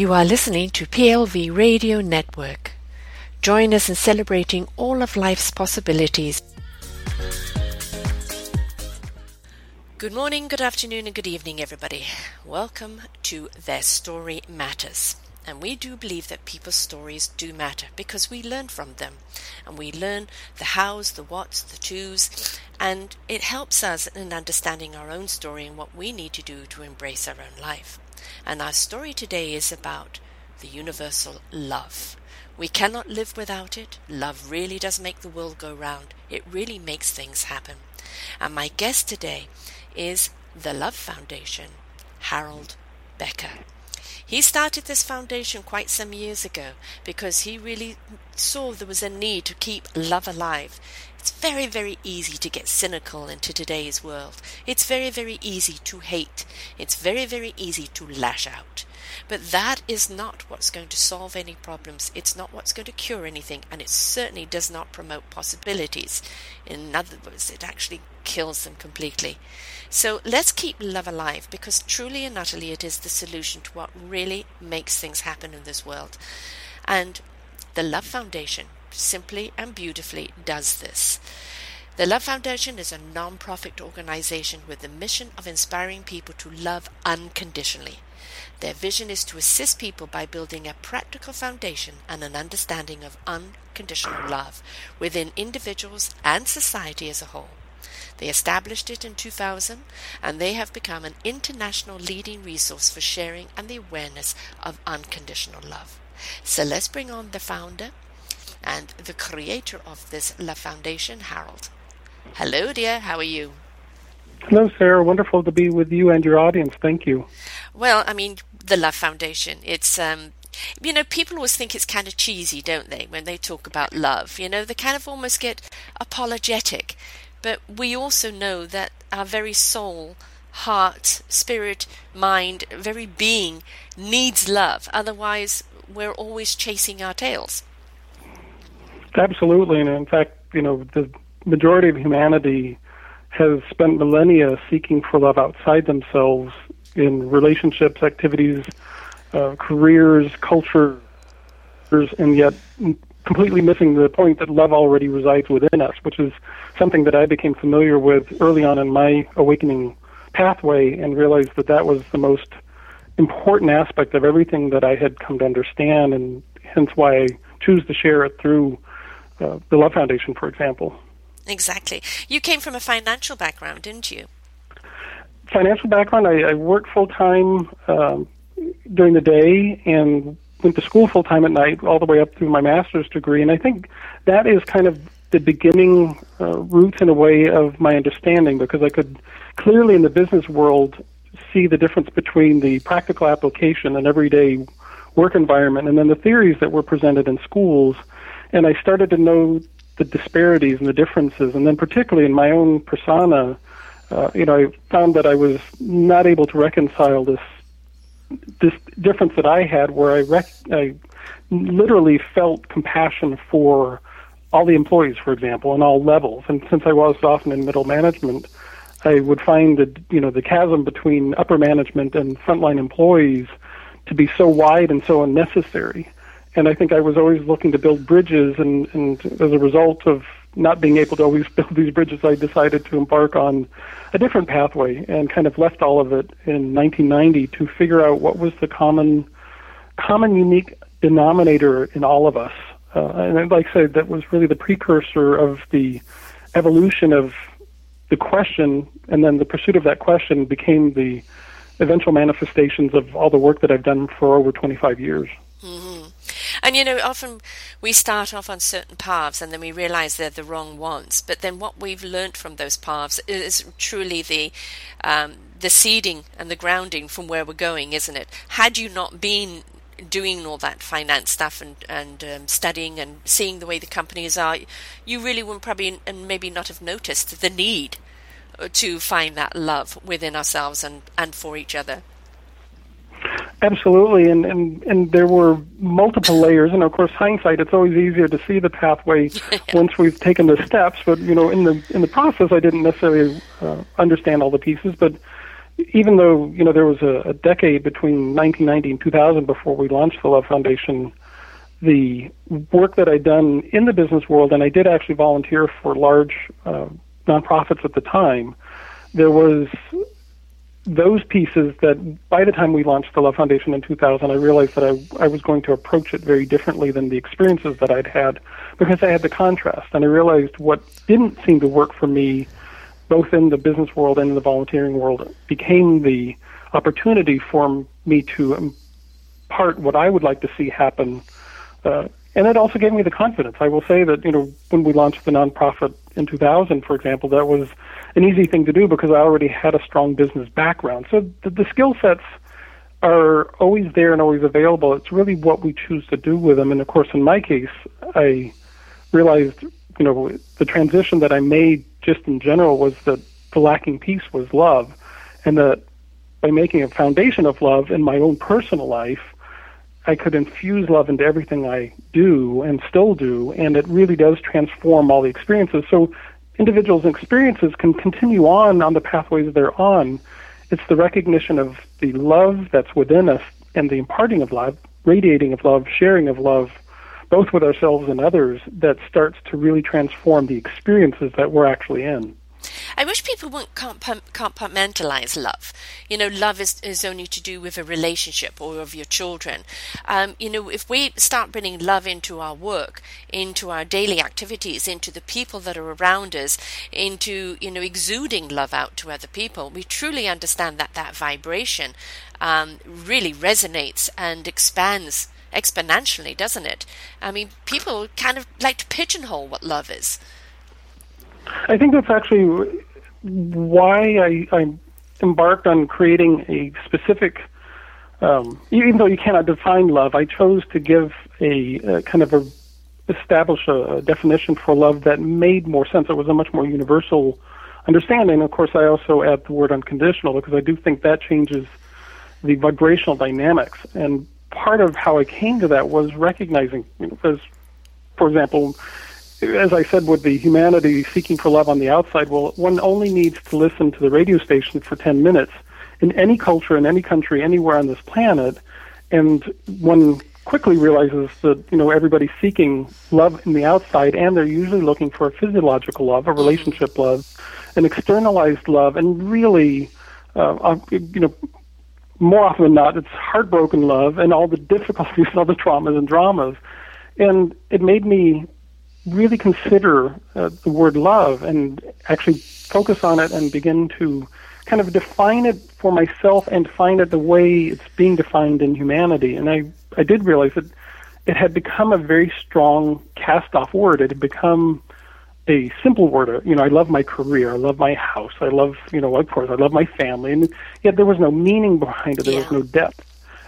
You are listening to PLV Radio Network. Join us in celebrating all of life's possibilities. Good morning, good afternoon, and good evening, everybody. Welcome to Their Story Matters. And we do believe that people's stories do matter because we learn from them. And we learn the hows, the whats, the twos, and it helps us in understanding our own story and what we need to do to embrace our own life. And our story today is about the universal love. We cannot live without it. Love really does make the world go round. It really makes things happen. And my guest today is the Love Foundation, Harold Becker. He started this foundation quite some years ago because he really saw there was a need to keep love alive. It's very, very easy to get cynical into today's world. It's very, very easy to hate. It's very, very easy to lash out. But that is not what's going to solve any problems. It's not what's going to cure anything, and it certainly does not promote possibilities. In other words, it actually kills them completely. So let's keep love alive because truly and utterly it is the solution to what really makes things happen in this world. And the Love Foundation simply and beautifully does this. The Love Foundation is a non profit organization with the mission of inspiring people to love unconditionally. Their vision is to assist people by building a practical foundation and an understanding of unconditional love within individuals and society as a whole. They established it in 2000 and they have become an international leading resource for sharing and the awareness of unconditional love. So let's bring on the founder and the creator of this Love Foundation, Harold. Hello, dear. How are you? Hello, Sarah. Wonderful to be with you and your audience. Thank you. Well, I mean, the Love Foundation. It's um, you know, people always think it's kind of cheesy, don't they, when they talk about love? You know, they kind of almost get apologetic. But we also know that our very soul, heart, spirit, mind, very being needs love. Otherwise, we're always chasing our tails. Absolutely. And in fact, you know, the majority of humanity has spent millennia seeking for love outside themselves in relationships, activities, uh, careers, cultures, and yet completely missing the point that love already resides within us, which is something that I became familiar with early on in my awakening pathway and realized that that was the most important aspect of everything that I had come to understand, and hence why I choose to share it through uh, the Love Foundation, for example. Exactly. You came from a financial background, didn't you? Financial background. I, I worked full time um, during the day and went to school full time at night, all the way up through my master's degree. And I think that is kind of the beginning uh, roots, in a way, of my understanding because I could clearly in the business world see the difference between the practical application and everyday work environment and then the theories that were presented in schools. And I started to know the disparities and the differences. And then, particularly in my own persona, uh, you know, I found that I was not able to reconcile this this difference that I had, where I, rec- I literally felt compassion for all the employees, for example, on all levels. And since I was often in middle management, I would find that you know the chasm between upper management and frontline employees to be so wide and so unnecessary. And I think I was always looking to build bridges, and, and as a result of not being able to always build these bridges, I decided to embark on a different pathway and kind of left all of it in 1990 to figure out what was the common, common unique denominator in all of us. Uh, and like I said, that was really the precursor of the evolution of the question, and then the pursuit of that question became the eventual manifestations of all the work that I've done for over 25 years. Mm-hmm. And you know, often we start off on certain paths and then we realize they're the wrong ones. But then what we've learned from those paths is truly the um, the seeding and the grounding from where we're going, isn't it? Had you not been doing all that finance stuff and and um, studying and seeing the way the companies are, you really wouldn't probably and maybe not have noticed the need to find that love within ourselves and and for each other. Absolutely, and, and and there were multiple layers, and of course, hindsight, it's always easier to see the pathway once we've taken the steps. But you know, in the in the process, I didn't necessarily uh, understand all the pieces. But even though you know there was a, a decade between 1990 and 2000 before we launched the Love Foundation, the work that I'd done in the business world, and I did actually volunteer for large uh, nonprofits at the time. There was those pieces that by the time we launched the Love Foundation in 2000, I realized that I, I was going to approach it very differently than the experiences that I'd had because I had the contrast. And I realized what didn't seem to work for me, both in the business world and in the volunteering world, became the opportunity for me to impart what I would like to see happen. Uh, and it also gave me the confidence. I will say that, you know, when we launched the nonprofit in 2000, for example, that was an easy thing to do because I already had a strong business background. So the, the skill sets are always there and always available. It's really what we choose to do with them. And of course, in my case, I realized, you know, the transition that I made just in general was that the lacking piece was love, and that by making a foundation of love in my own personal life, I could infuse love into everything I do and still do, and it really does transform all the experiences. So individuals' experiences can continue on on the pathways they're on. It's the recognition of the love that's within us and the imparting of love, radiating of love, sharing of love, both with ourselves and others, that starts to really transform the experiences that we're actually in. I wish people wouldn't compartmentalize love. You know, love is, is only to do with a relationship or of your children. Um, you know, if we start bringing love into our work, into our daily activities, into the people that are around us, into, you know, exuding love out to other people, we truly understand that that vibration um, really resonates and expands exponentially, doesn't it? I mean, people kind of like to pigeonhole what love is. I think that's actually why I, I embarked on creating a specific. Um, even though you cannot define love, I chose to give a, a kind of a establish a, a, definition for love that made more sense. It was a much more universal understanding. Of course, I also add the word unconditional because I do think that changes the vibrational dynamics. And part of how I came to that was recognizing, you know, as for example, as I said, with the humanity seeking for love on the outside, well, one only needs to listen to the radio station for 10 minutes in any culture, in any country, anywhere on this planet, and one quickly realizes that, you know, everybody's seeking love in the outside, and they're usually looking for a physiological love, a relationship love, an externalized love, and really, uh, uh you know, more often than not, it's heartbroken love and all the difficulties and all the traumas and dramas. And it made me really consider uh, the word love and actually focus on it and begin to kind of define it for myself and define it the way it's being defined in humanity. And I, I did realize that it had become a very strong cast off word. It had become a simple word. You know, I love my career. I love my house. I love, you know, of course, I love my family. And yet there was no meaning behind it. There was no depth.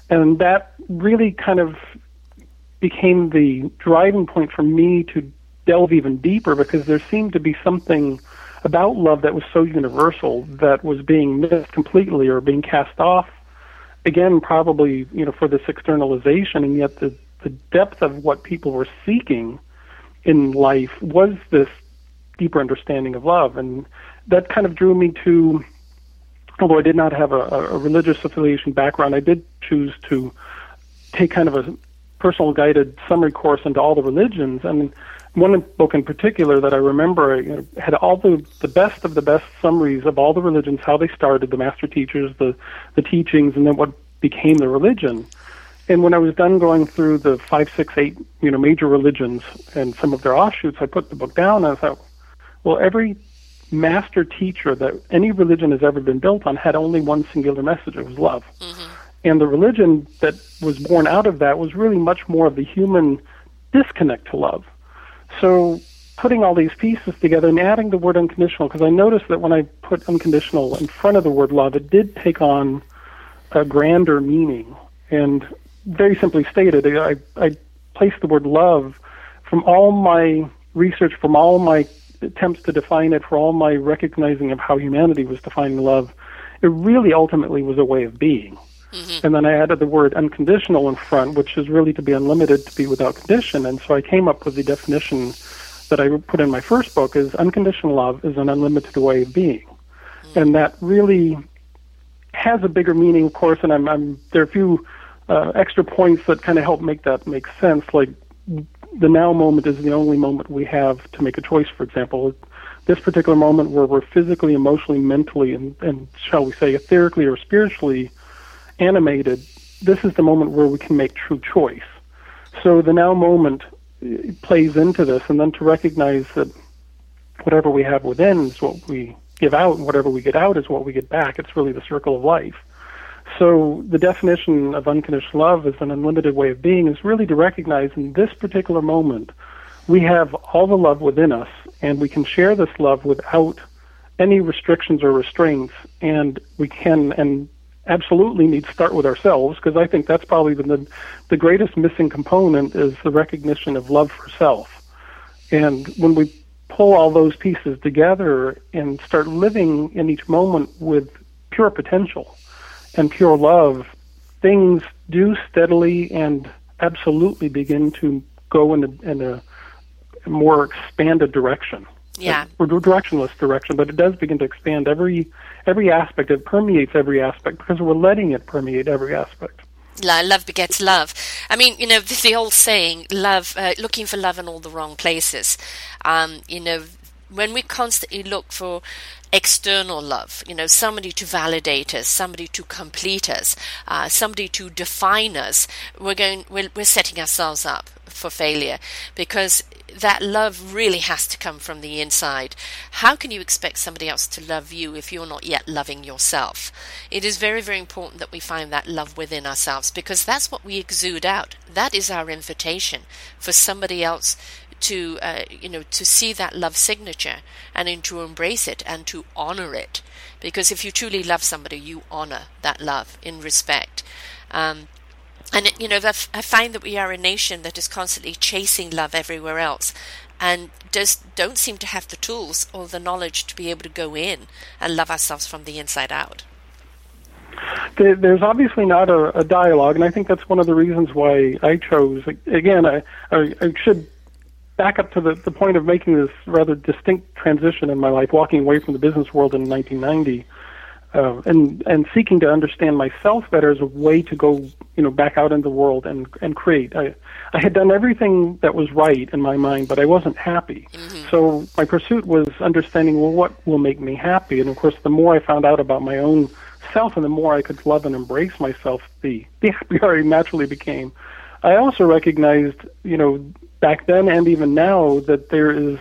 And that really kind of became the driving point for me to delve even deeper because there seemed to be something about love that was so universal that was being missed completely or being cast off. Again, probably you know for this externalization, and yet the the depth of what people were seeking in life was this deeper understanding of love, and that kind of drew me to. Although I did not have a, a religious affiliation background, I did choose to take kind of a personal guided summary course into all the religions, and one book in particular that I remember you know, had all the the best of the best summaries of all the religions, how they started, the master teachers, the the teachings, and then what became the religion. And when I was done going through the five, six, eight, you know, major religions and some of their offshoots, I put the book down and I thought, well, every master teacher that any religion has ever been built on had only one singular message. It was love. Mm-hmm. And the religion that was born out of that was really much more of the human disconnect to love. So putting all these pieces together and adding the word unconditional, because I noticed that when I put unconditional in front of the word love, it did take on a grander meaning. And very simply stated, I, I placed the word love from all my research, from all my attempts to define it, for all my recognizing of how humanity was defining love, it really ultimately was a way of being. Mm-hmm. And then I added the word unconditional in front, which is really to be unlimited, to be without condition. And so I came up with the definition that I put in my first book is unconditional love is an unlimited way of being. Mm-hmm. And that really has a bigger meaning, of course, and I'm, I'm there are a few uh, extra points that kind of help make that make sense. Like the now moment is the only moment we have to make a choice. For example, this particular moment where we're physically, emotionally, mentally, and, and shall we say, etherically or spiritually animated, this is the moment where we can make true choice. So the now moment uh, plays into this, and then to recognize that whatever we have within is what we give out, and whatever we get out is what we get back. It's really the circle of life. So the definition of unconditional love as an unlimited way of being is really to recognize in this particular moment we have all the love within us, and we can share this love without any restrictions or restraints, and we can and absolutely need to start with ourselves because I think that's probably the the greatest missing component is the recognition of love for self. And when we pull all those pieces together and start living in each moment with pure potential and pure love, things do steadily and absolutely begin to go in a, in a more expanded direction. Yeah, or directionless direction, but it does begin to expand every every aspect. It permeates every aspect because we're letting it permeate every aspect love begets love. I mean, you know, the old saying, love, uh, looking for love in all the wrong places. Um, you know, when we constantly look for external love, you know, somebody to validate us, somebody to complete us, uh, somebody to define us, we're going, we're, we're setting ourselves up for failure because that love really has to come from the inside. How can you expect somebody else to love you if you're not yet loving yourself? It is very, very important that we find that love within ourselves because that's what we exude out. That is our invitation for somebody else to, uh, you know, to see that love signature and to embrace it and to honor it. Because if you truly love somebody, you honor that love in respect. Um, and, you know, I find that we are a nation that is constantly chasing love everywhere else and does, don't seem to have the tools or the knowledge to be able to go in and love ourselves from the inside out. There's obviously not a, a dialogue, and I think that's one of the reasons why I chose. Again, I, I, I should back up to the, the point of making this rather distinct transition in my life, walking away from the business world in 1990 uh, and and seeking to understand myself better as a way to go you know back out into the world and and create. I I had done everything that was right in my mind, but I wasn't happy. Mm-hmm. So my pursuit was understanding well what will make me happy, and of course the more I found out about my own self and the more I could love and embrace myself, the the happier I naturally became. I also recognized you know back then and even now that there is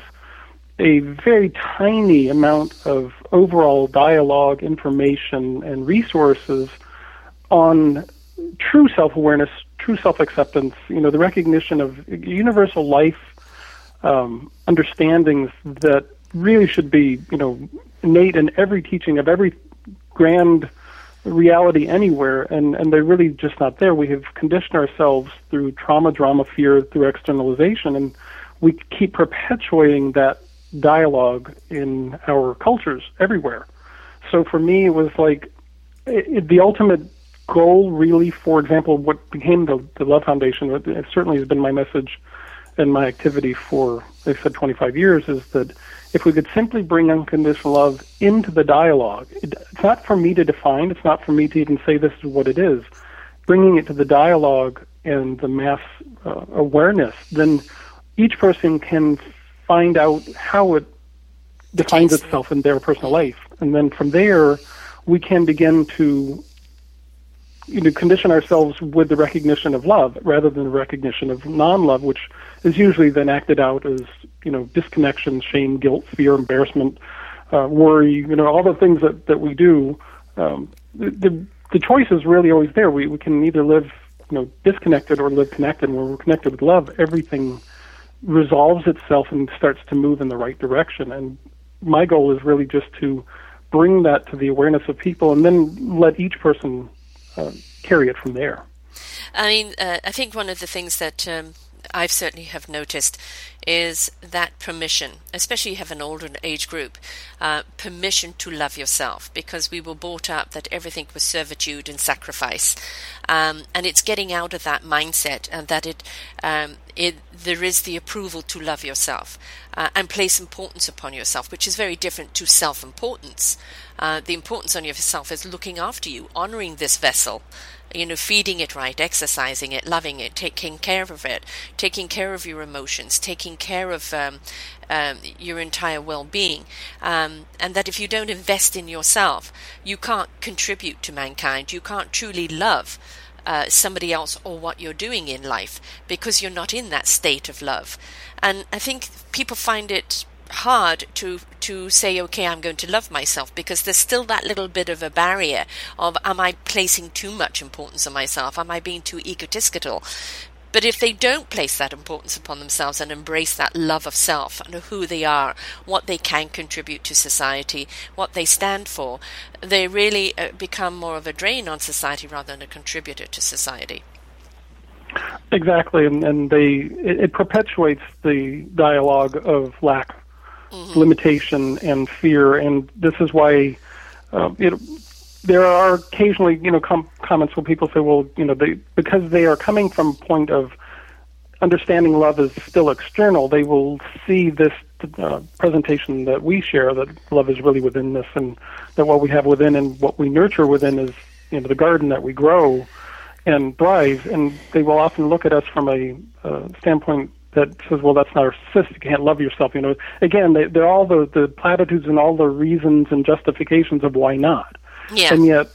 a very tiny amount of overall dialogue, information, and resources on true self awareness, true self acceptance, you know, the recognition of universal life um, understandings that really should be, you know, innate in every teaching of every grand reality anywhere, and, and they're really just not there. We have conditioned ourselves through trauma, drama, fear, through externalization, and we keep perpetuating that dialogue in our cultures everywhere. So for me, it was like it, the ultimate goal, really, for example, what became the, the Love Foundation, it certainly has been my message and my activity for, I said, 25 years, is that if we could simply bring unconditional love into the dialogue, it, it's not for me to define, it's not for me to even say this is what it is. Bringing it to the dialogue and the mass uh, awareness, then each person can find out how it defines itself in their personal life. And then from there, we can begin to you know, condition ourselves with the recognition of love rather than the recognition of non-love, which is usually then acted out as, you know, disconnection, shame, guilt, fear, embarrassment, uh, worry, you know, all the things that, that we do. Um, the, the, choice is really always there. We, we can either live, you know, disconnected or live connected. And when we're connected with love, everything resolves itself and starts to move in the right direction. And my goal is really just to bring that to the awareness of people and then let each person uh, carry it from there. I mean, uh, I think one of the things that um, I've certainly have noticed is that permission, especially you have an older age group, uh, permission to love yourself because we were brought up that everything was servitude and sacrifice. Um, and it's getting out of that mindset and that it, um, it there is the approval to love yourself uh, and place importance upon yourself, which is very different to self importance. Uh, the importance on yourself is looking after you, honoring this vessel, you know, feeding it right, exercising it, loving it, taking care of it, taking care of your emotions, taking care of um, um, your entire well being. Um, and that if you don't invest in yourself, you can't contribute to mankind, you can't truly love. Uh, somebody else or what you're doing in life because you're not in that state of love. And I think people find it hard to to say okay i'm going to love myself because there's still that little bit of a barrier of am i placing too much importance on myself am i being too egotistical but if they don't place that importance upon themselves and embrace that love of self and who they are, what they can contribute to society, what they stand for, they really uh, become more of a drain on society rather than a contributor to society. Exactly, and, and they it, it perpetuates the dialogue of lack mm-hmm. limitation and fear, and this is why uh, it, there are occasionally, you know, com- comments where people say, well, you know, they because they are coming from a point of understanding love is still external, they will see this uh, presentation that we share that love is really within this, and that what we have within and what we nurture within is, you know, the garden that we grow and thrive. And they will often look at us from a uh, standpoint that says, well, that's narcissistic. You can't love yourself. You know, again, they, they're all the, the platitudes and all the reasons and justifications of why not. Yeah. And yet,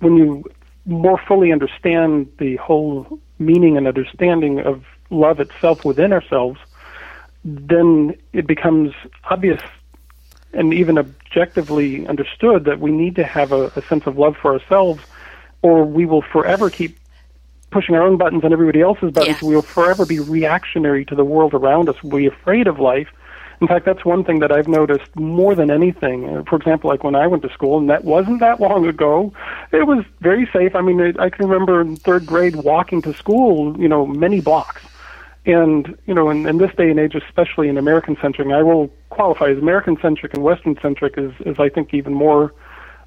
when you more fully understand the whole meaning and understanding of love itself within ourselves, then it becomes obvious and even objectively understood that we need to have a, a sense of love for ourselves, or we will forever keep pushing our own buttons and everybody else's buttons. Yeah. We will forever be reactionary to the world around us. We'll be afraid of life. In fact, that's one thing that I've noticed more than anything. Uh, for example, like when I went to school, and that wasn't that long ago, it was very safe. I mean, I can remember in third grade walking to school, you know, many blocks. And, you know, in, in this day and age, especially in American centric, I will qualify as American centric and Western centric is, is, I think, even more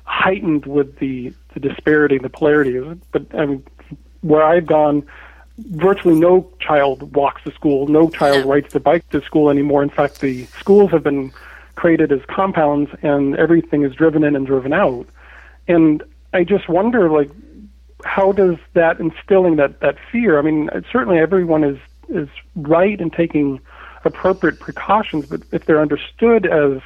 heightened with the, the disparity, the polarity. Of it. But I mean, where I've gone, virtually no child walks to school. No child rides the bike to school anymore. In fact, the schools have been created as compounds, and everything is driven in and driven out. And I just wonder, like, how does that instilling that that fear? I mean, certainly everyone is is right in taking appropriate precautions, but if they're understood as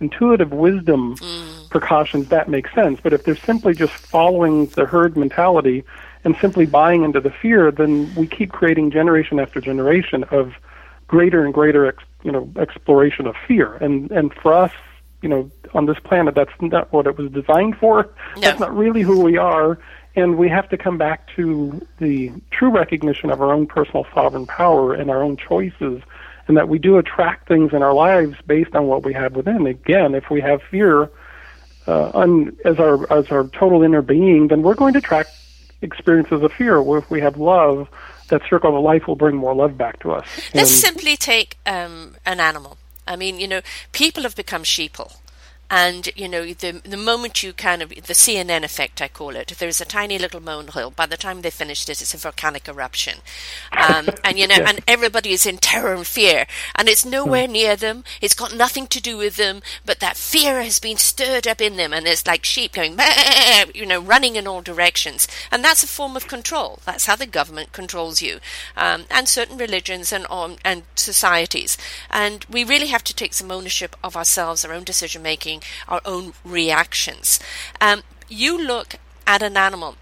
intuitive wisdom mm. precautions, that makes sense. But if they're simply just following the herd mentality and simply buying into the fear, then we keep creating generation after generation of greater and greater, ex, you know, exploration of fear. And and for us, you know, on this planet, that's not what it was designed for. No. That's not really who we are. And we have to come back to the true recognition of our own personal sovereign power and our own choices, and that we do attract things in our lives based on what we have within. Again, if we have fear uh, un, as our as our total inner being, then we're going to attract experiences of fear. Where if we have love, that circle of life will bring more love back to us. Let's simply take um, an animal. I mean, you know, people have become sheeple. And you know, the the moment you kind of the CNN effect, I call it. There's a tiny little molehill. By the time they finished it, it's a volcanic eruption, um, and you know, yeah. and everybody is in terror and fear, and it's nowhere near them. It's got nothing to do with them, but that fear has been stirred up in them, and it's like sheep going, you know, running in all directions, and that's a form of control. That's how the government controls you, um, and certain religions and um, and societies. And we really have to take some ownership of ourselves, our own decision making our own reactions. Um, you look at an animal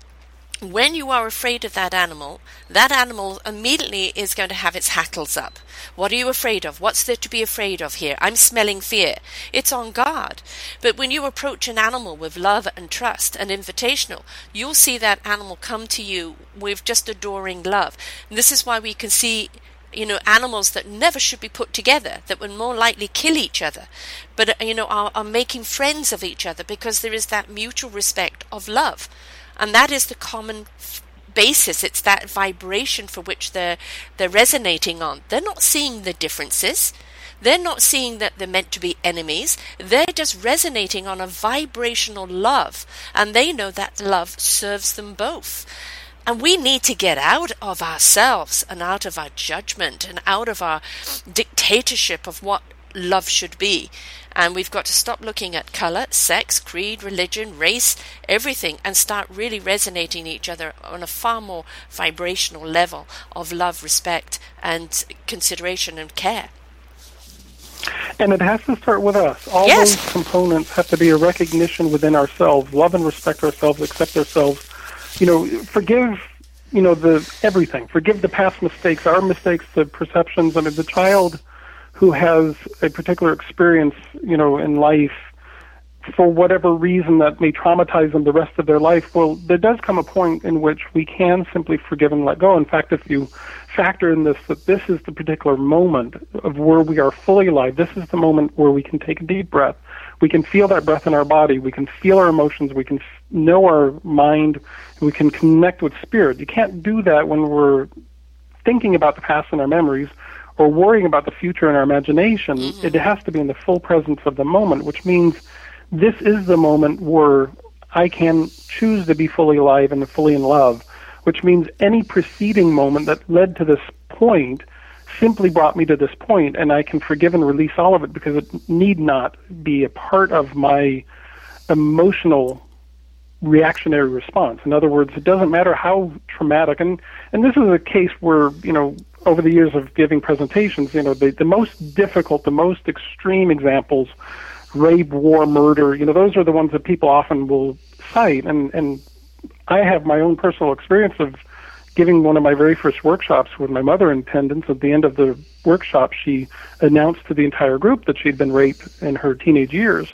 when you are afraid of that animal, that animal immediately is going to have its hackles up. What are you afraid of? What's there to be afraid of here? I'm smelling fear. It's on guard. But when you approach an animal with love and trust and invitational, you'll see that animal come to you with just adoring love. And this is why we can see you know, animals that never should be put together, that would more likely kill each other, but, uh, you know, are, are making friends of each other because there is that mutual respect of love. And that is the common f- basis. It's that vibration for which they're they're resonating on. They're not seeing the differences. They're not seeing that they're meant to be enemies. They're just resonating on a vibrational love, and they know that love serves them both. And we need to get out of ourselves and out of our judgment and out of our dictatorship of what love should be. And we've got to stop looking at color, sex, creed, religion, race, everything, and start really resonating each other on a far more vibrational level of love, respect, and consideration and care. And it has to start with us. All Yes. those components have to be a recognition within ourselves, love and respect ourselves, accept ourselves. You know, forgive. You know the everything. Forgive the past mistakes, our mistakes, the perceptions. I mean, the child who has a particular experience, you know, in life, for whatever reason that may traumatize them the rest of their life, well, there does come a point in which we can simply forgive and let go. In fact, if you factor in this, that this is the particular moment of where we are fully alive, this is the moment where we can take a deep breath. We can feel that breath in our body. We can feel our emotions. We can f- know our mind. We can connect with spirit. You can't do that when we're thinking about the past and our memories or worrying about the future in our imagination. Mm-hmm. It has to be in the full presence of the moment, which means this is the moment where I can choose to be fully alive and fully in love, which means any preceding moment that led to this point simply brought me to this point, and I can forgive and release all of it because it need not be a part of my emotional reactionary response. In other words, it doesn't matter how traumatic, and and this is a case where you know over the years of giving presentations, you know the the most difficult, the most extreme examples, rape, war, murder, you know those are the ones that people often will cite, and and I have my own personal experience of giving one of my very first workshops with my mother in attendance. At the end of the workshop, she announced to the entire group that she'd been raped in her teenage years.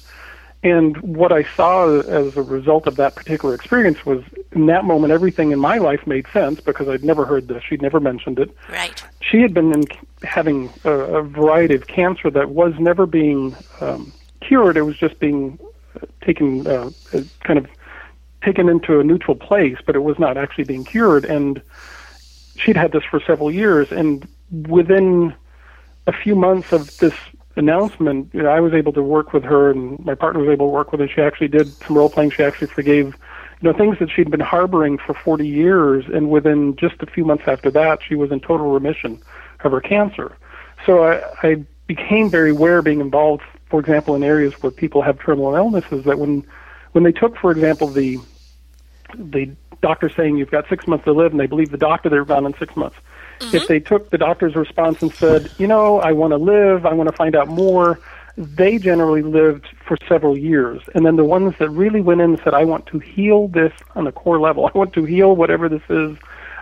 And what I saw as a result of that particular experience was, in that moment, everything in my life made sense because I'd never heard this. She'd never mentioned it. Right. She had been in, having a, a variety of cancer that was never being um, cured. It was just being uh, taken, uh, uh, kind of taken into a neutral place, but it was not actually being cured. And she'd had this for several years. And within a few months of this announcement, you know, I was able to work with her, and my partner was able to work with her. She actually did some role playing. She actually forgave, you know, things that she'd been harboring for 40 years. And within just a few months after that, she was in total remission of her cancer. So I, I became very aware, being involved, for example, in areas where people have terminal illnesses, that when when they took, for example, the the doctor saying you've got six months to live, and they believe the doctor they're gone in six months. Mm-hmm. If they took the doctor's response and said, you know, I want to live, I want to find out more, they generally lived for several years. And then the ones that really went in and said, I want to heal this on a core level, I want to heal whatever this is,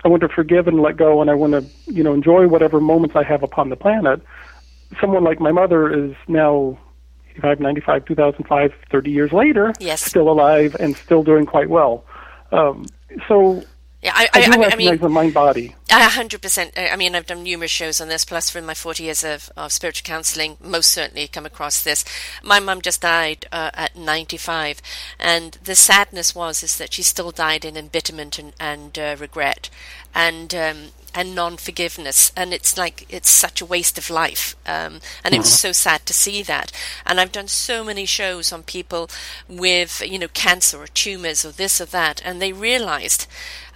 I want to forgive and let go, and I want to, you know, enjoy whatever moments I have upon the planet. Someone like my mother is now 85, 95, 2005, 30 years later, Yes. still alive and still doing quite well. Um, so Yeah, I, I, I, do I, I mean, the mind body. A hundred percent. I mean, I've done numerous shows on this. Plus, for my forty years of, of spiritual counselling, most certainly come across this. My mum just died uh, at ninety-five, and the sadness was is that she still died in embitterment and, and uh, regret, and um, and non-forgiveness. And it's like it's such a waste of life. Um, and it was so sad to see that. And I've done so many shows on people with you know cancer or tumors or this or that, and they realised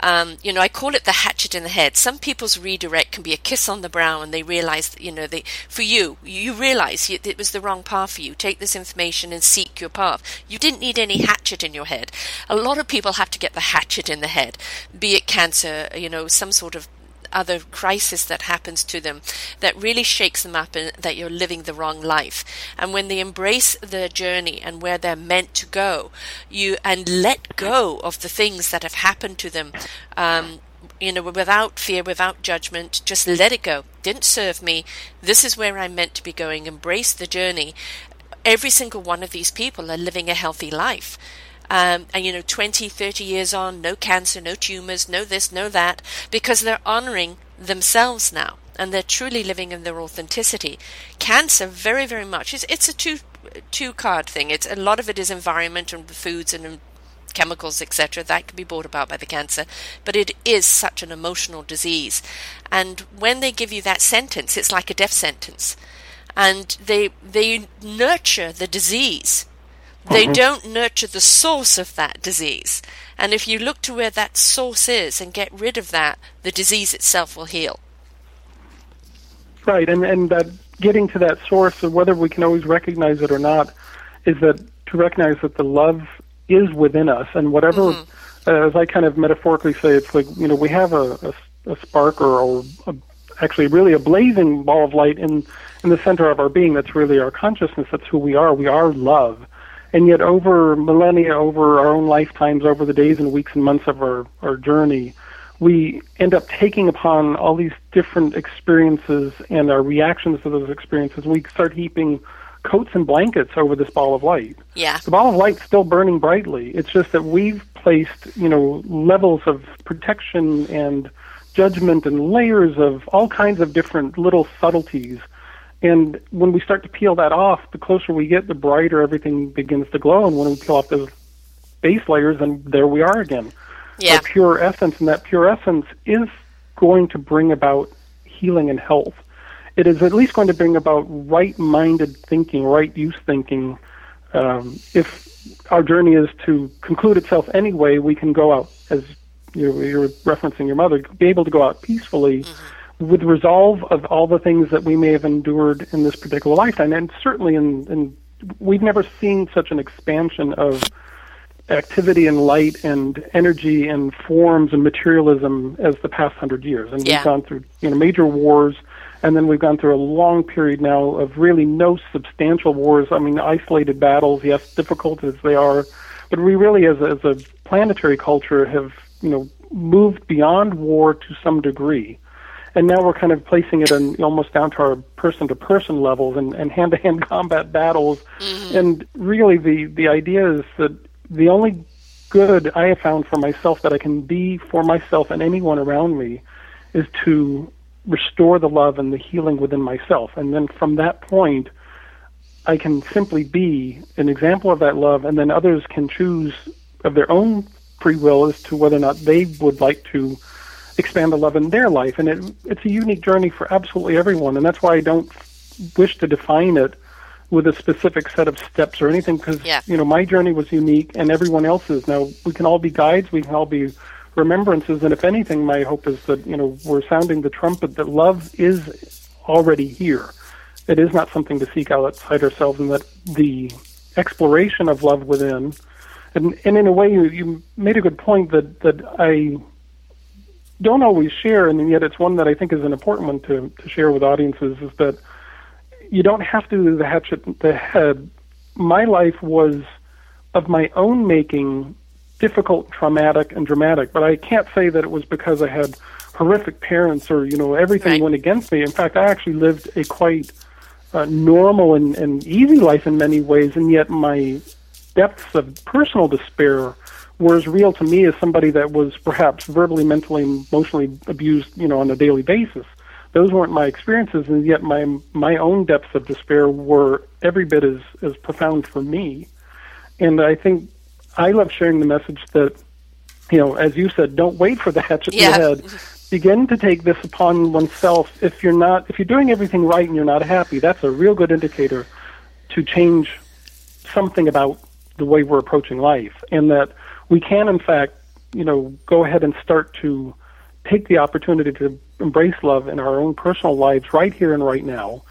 um, you know, I call it the hatchet in the head. Some people's redirect can be a kiss on the brow, and they realize, that, you know, they for you, you realize you, it was the wrong path for you. Take this information and seek your path. You didn't need any hatchet in your head. A lot of people have to get the hatchet in the head, be it cancer, you know, some sort of other crisis that happens to them that really shakes them up and that you're living the wrong life. And when they embrace the journey and where they're meant to go, you and let go of the things that have happened to them, um, you know, without fear, without judgment, just let it go. Didn't serve me. This is where I'm meant to be going. Embrace the journey. Every single one of these people are living a healthy life. Um, and you know 20 30 years on no cancer no tumors no this no that because they're honoring themselves now and they're truly living in their authenticity cancer very very much it's, it's a two two card thing it's a lot of it is environment and foods and chemicals, etc., that can be brought about by the cancer. But it is such an emotional disease. And when they give you that sentence, it's like a death sentence. And they, they nurture the disease. They mm-hmm. don't nurture the source of that disease. And if you look to where that source is and get rid of that, the disease itself will heal. Right, and, and that getting to that source of whether we can always recognize it or not is that to recognize that the love is within us, and whatever, mm-hmm. uh, as I kind of metaphorically say, it's like you know we have a, a, a spark or, or a, actually really a blazing ball of light in in the center of our being. That's really our consciousness. That's who we are. We are love, and yet over millennia, over our own lifetimes, over the days and weeks and months of our our journey. We end up taking upon all these different experiences and our reactions to those experiences. We start heaping coats and blankets over this ball of light. Yeah. The ball of light's still burning brightly. It's just that we've placed, you know, levels of protection and judgment and layers of all kinds of different little subtleties. And when we start to peel that off, the closer we get, the brighter everything begins to glow. And when we peel off those base layers, then there we are again. Yeah. Our pure essence, and that pure essence is going to bring about healing and health it is at least going to bring about right-minded thinking, right use thinking. Um, if our journey is to conclude itself anyway, we can go out, as you're, you're referencing your mother, be able to go out peacefully mm-hmm. With resolve of all the things that we may have endured in this particular lifetime. And certainly, in, in we've never seen such an expansion of activity and light and energy and forms and materialism as the past hundred years. And yeah. we've gone through you know major wars and then we've gone through a long period now of really no substantial wars. I mean, isolated battles, yes, difficult as they are, but we really, as a, as a planetary culture, have you know moved beyond war to some degree. And now we're kind of placing it in almost down to our person to person levels and, and hand to hand combat battles. Mm-hmm. And really, the, the idea is that the only good I have found for myself that I can be for myself and anyone around me is to restore the love and the healing within myself. And then from that point, I can simply be an example of that love, and then others can choose of their own free will as to whether or not they would like to expand the love in their life. And it, it's a unique journey for absolutely everyone, and that's why I don't wish to define it with a specific set of steps or anything because yeah. you know my journey was unique and everyone else's. Now we can all be guides, we can all be remembrances. And if anything, my hope is that you know we're sounding the trumpet that love is already here. It is not something to seek out outside ourselves, and that the exploration of love within. And, and in a way, you, you made a good point that that I don't always share, and yet it's one that I think is an important one to, to share with audiences. Is that you don't have to do the hatchet the head. My life was of my own making difficult, traumatic, and dramatic. But I can't say that it was because I had horrific parents or you know everything right. went against me. In fact, I actually lived a quite uh, normal and, and easy life in many ways, and yet my depths of personal despair were as real to me as somebody that was perhaps verbally, mentally, emotionally abused, you know, on a daily basis. Those weren't my experiences, and yet my my own depths of despair were every bit as as profound for me. And I think I love sharing the message that, you know, as you said, don't wait for the hatchet yeah. in the head. Begin to take this upon oneself. If you're not, if you're doing everything right and you're not happy, that's a real good indicator to change something about the way we're approaching life, and that we can, in fact, you know, go ahead and start to take the opportunity to embrace love in our own personal lives right here and right now,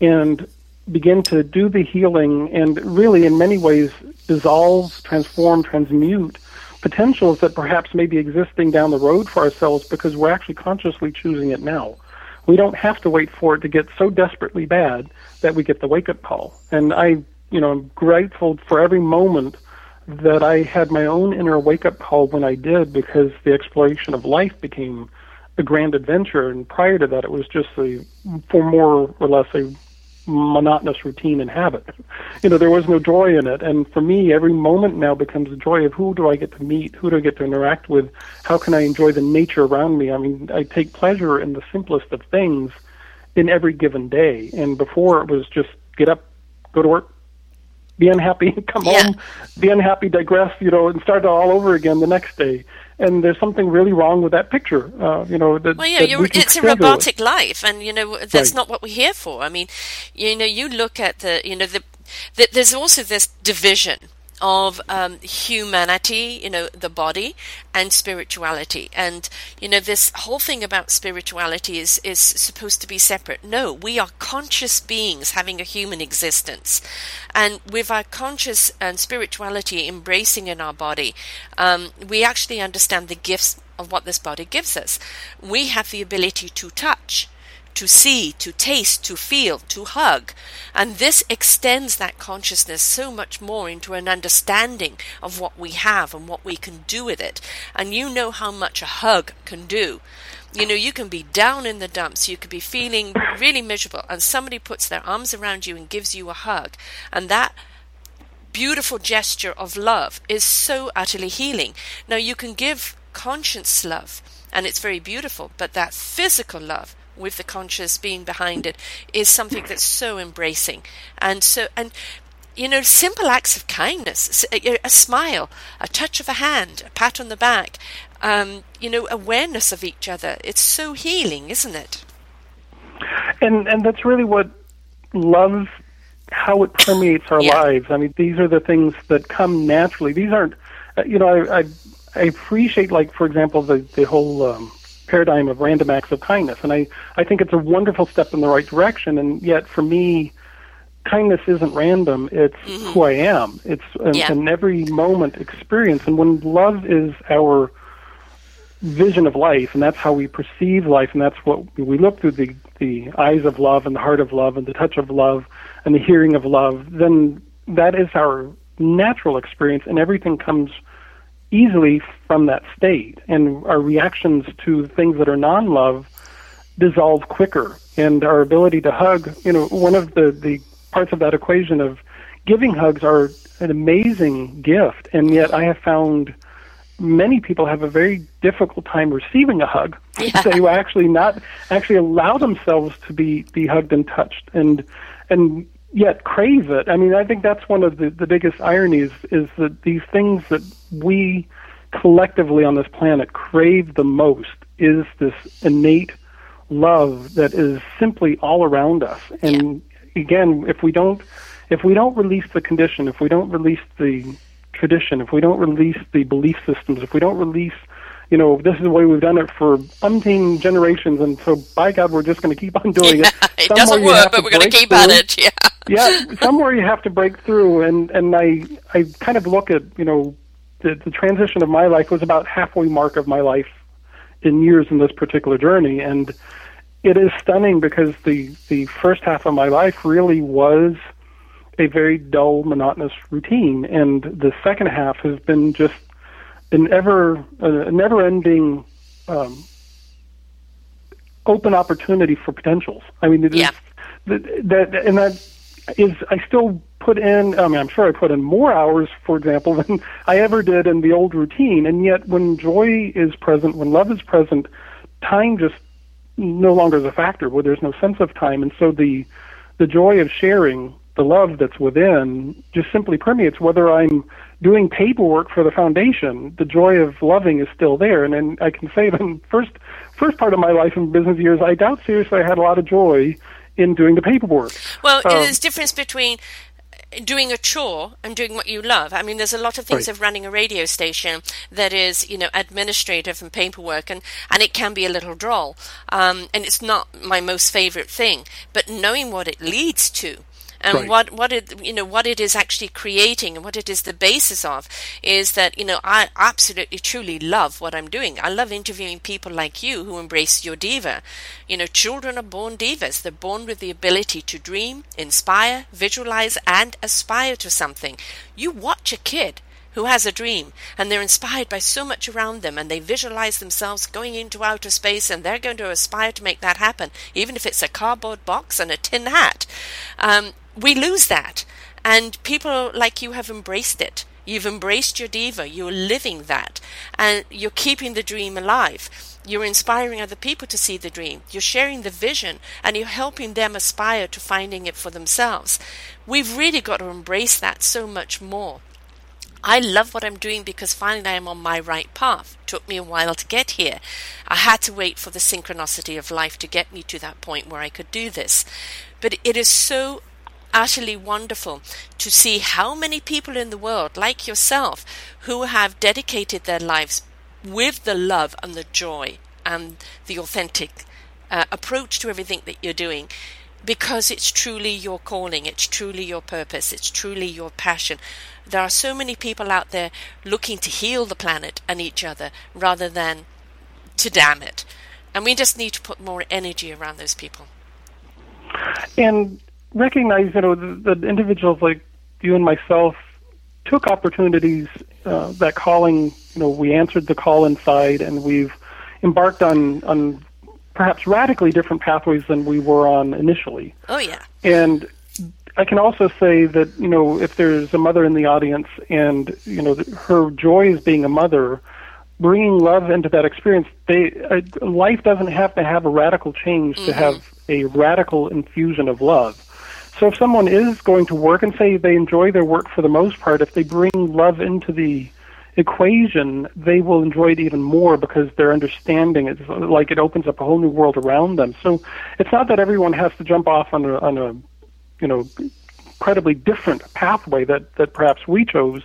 and begin to do the healing and really, in many ways, dissolve, transform, transmute potentials that perhaps may be existing down the road for ourselves because we're actually consciously choosing it now. We don't have to wait for it to get so desperately bad that we get the wake up call. And I, you know, I'm grateful for every moment that I had my own inner wake up call when I did because the exploration of life became a grand adventure. And prior to that, it was just a, for more or less a monotonous routine and habit. You know, there was no joy in it. And for me, every moment now becomes a joy of who do I get to meet? Who do I get to interact with? How can I enjoy the nature around me? I mean, I take pleasure in the simplest of things in every given day. And before it was just get up, go to work, be unhappy, come Yeah. home, be unhappy, digress, you know, and start all over again the next day. And there's something really wrong with that picture, uh, you know. That, Well, yeah, we it's a robotic life, and you know that's Right. not what we're here for. I mean, you know, you look at the, you know, the, the there's also this division of um, humanity, you know, the body, and spirituality, and you know, this whole thing about spirituality is is supposed to be separate. No, we are conscious beings having a human existence, and with our conscious and spirituality embracing in our body, um, we actually understand the gifts of what this body gives us. We have the ability to touch, to see, to taste, to feel, to hug. And this extends that consciousness so much more into an understanding of what we have and what we can do with it. And you know how much a hug can do. You know, you can be down in the dumps, you could be feeling really miserable, and somebody puts their arms around you and gives you a hug. And that beautiful gesture of love is so utterly healing. Now, you can give conscious love, and it's very beautiful, but that physical love with the conscious being behind it is something that's so embracing. And so, and you know, simple acts of kindness—a smile, a touch of a hand, a pat on the back, um, you know, awareness of each other. It's so healing, isn't it? and and that's really what love how it permeates our Yeah. lives i mean these are the things that come naturally these aren't uh, you know i i, I appreciate like for example the the whole um paradigm of random acts of kindness. And i i think it's a wonderful step in the right direction. And yet for me kindness isn't random. It's mm-hmm. who i am. It's an, Yeah. an every moment experience. And when love is our vision of life, and that's how we perceive life, and that's what we look through the the eyes of love and the heart of love and the touch of love and the hearing of love. Then that is our natural experience, and everything comes easily from that state. And our reactions to things that are non-love dissolve quicker, and our ability to hug. You know, one of the the parts of that equation of giving hugs are an amazing gift, and yet I have found many people have a very difficult time receiving a hug. Yeah. They actually not actually allow themselves to be be hugged and touched, and and yet crave it. I mean, I think that's one of the the biggest ironies is that these things that we collectively on this planet crave the most is this innate love that is simply all around us. And again, if we don't if we don't release the condition, if we don't release the tradition, if we don't release the belief systems, if we don't release, you know, this is the way we've done it for umpteen generations, and so by God, we're just going to keep on doing it. it Somewhere doesn't work, but we're going to keep at it. Yeah. Yeah, somewhere you have to break through, and and I I kind of look at you know the the transition of my life was about halfway mark of my life in years in this particular journey, and it is stunning because the the first half of my life really was a very dull, monotonous routine, and the second half has been just an ever a never-ending um, open opportunity for potentials. I mean, it is Yeah. that, that and that is I still put in. I mean, I'm sure I put in more hours, for example, than I ever did in the old routine. And yet, when joy is present, when love is present, time just no longer is a factor. Where there's no sense of time, and so the the joy of sharing the love that's within just simply permeates whether I'm doing paperwork for the foundation, the joy of loving is still there. And then I can say that first first part of my life in business years, I doubt seriously I had a lot of joy in doing the paperwork. Well, Um, there's a difference between doing a chore and doing what you love. I mean, there's a lot of things Right. of running a radio station that is, you know, administrative and paperwork, and, and it can be a little droll. Um, and it's not my most favorite thing. But knowing what it leads to, and Right. what what it you know what it is actually creating and what it is the basis of is that you know I absolutely truly love what I'm doing. I love interviewing people like you who embrace your diva. You know, children are born divas. They're born with the ability to dream, inspire, visualize, and aspire to something. You watch a kid who has a dream and they're inspired by so much around them and they visualize themselves going into outer space and they're going to aspire to make that happen, even if it's a cardboard box and a tin hat. Um, we lose that. And people like you have embraced it. You've embraced your diva. You're living that. And you're keeping the dream alive. You're inspiring other people to see the dream. You're sharing the vision and you're helping them aspire to finding it for themselves. We've really got to embrace that so much more. I love what I'm doing because finally I am on my right path. It took me a while to get here. I had to wait for the synchronicity of life to get me to that point where I could do this. But it is so utterly wonderful to see how many people in the world, like yourself, who have dedicated their lives with the love and the joy and the authentic uh, approach to everything that you're doing because it's truly your calling, it's truly your purpose, it's truly your passion. There are so many people out there looking to heal the planet and each other rather than to damn it. And we just need to put more energy around those people. And recognize, you know, the individuals like you and myself took opportunities, uh, that calling, you know, we answered the call inside and we've embarked on, on perhaps radically different pathways than we were on initially. Oh, yeah. And I can also say that, you know, if there's a mother in the audience and, you know, her joy is being a mother, bringing love into that experience, they, uh, life doesn't have to have a radical change mm-hmm. to have a radical infusion of love. So if someone is going to work and say they enjoy their work for the most part, if they bring love into the equation, they will enjoy it even more because their understanding is like it opens up a whole new world around them. So it's not that everyone has to jump off on a, on a you know, incredibly different pathway that, that perhaps we chose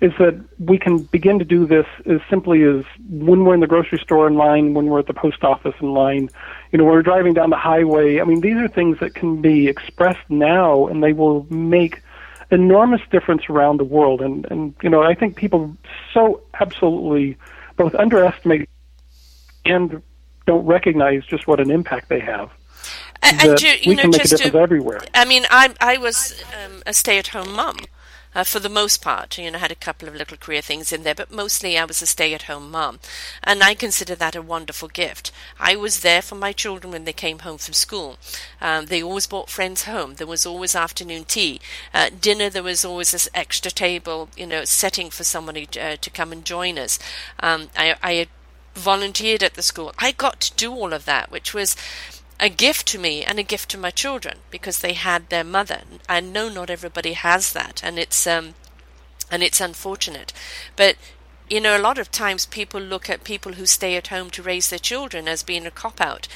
is that we can begin to do this as simply as when we're in the grocery store in line, when we're at the post office in line, you know, when we're driving down the highway. I mean, these are things that can be expressed now and they will make enormous difference around the world. And, and you know, I think people so absolutely both underestimate and don't recognize just what an impact they have. And, and you, you we know, can make a just difference to, everywhere. I mean, I I was um, a stay-at-home mum. Uh, for the most part, you know, had a couple of little career things in there, but mostly I was a stay-at-home mum, and I consider that a wonderful gift. I was there for my children when they came home from school. Um, they always brought friends home. There was always afternoon tea, uh, dinner. There was always this extra table, you know, setting for somebody to, uh, to come and join us. Um, I, I volunteered at the school. I got to do all of that, which was a gift to me and a gift to my children because they had their mother. I know not everybody has that, and it's um, and it's unfortunate. But you know, a lot of times people look at people who stay at home to raise their children as being a cop out.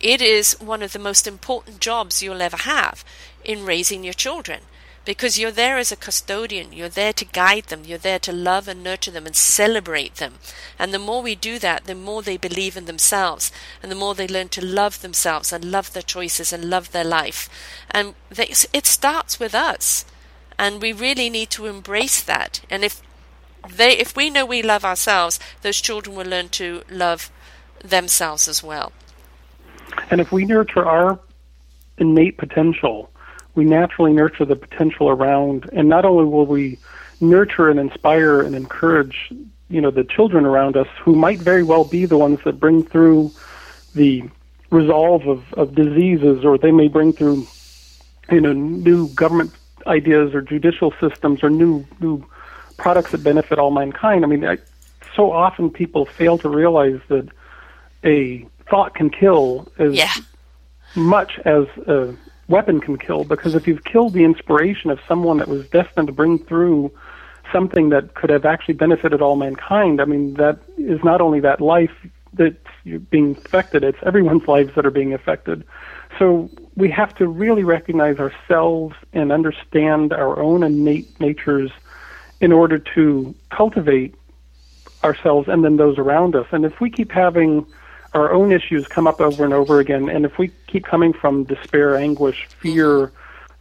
It is one of the most important jobs you'll ever have in raising your children because you're there as a custodian. You're there to guide them. You're there to love and nurture them and celebrate them. And the more we do that, the more they believe in themselves and the more they learn to love themselves and love their choices and love their life. And they, it starts with us. And we really need to embrace that. And if they, if we know we love ourselves, those children will learn to love themselves as well. And if we nurture our innate potential, we naturally nurture the potential around, and not only will we nurture and inspire and encourage, you know, the children around us who might very well be the ones that bring through the resolve of, of diseases, or they may bring through, you know, new government ideas or judicial systems or new new products that benefit all mankind. I mean, I, so often people fail to realize that a thought can kill as yeah. much as a weapon can kill because if you've killed the inspiration of someone that was destined to bring through something that could have actually benefited all mankind, I mean, that is not only that life that's being affected, it's everyone's lives that are being affected. So we have to really recognize ourselves and understand our own innate natures in order to cultivate ourselves and then those around us. And if we keep having our own issues come up over and over again. And if we keep coming from despair, anguish, fear,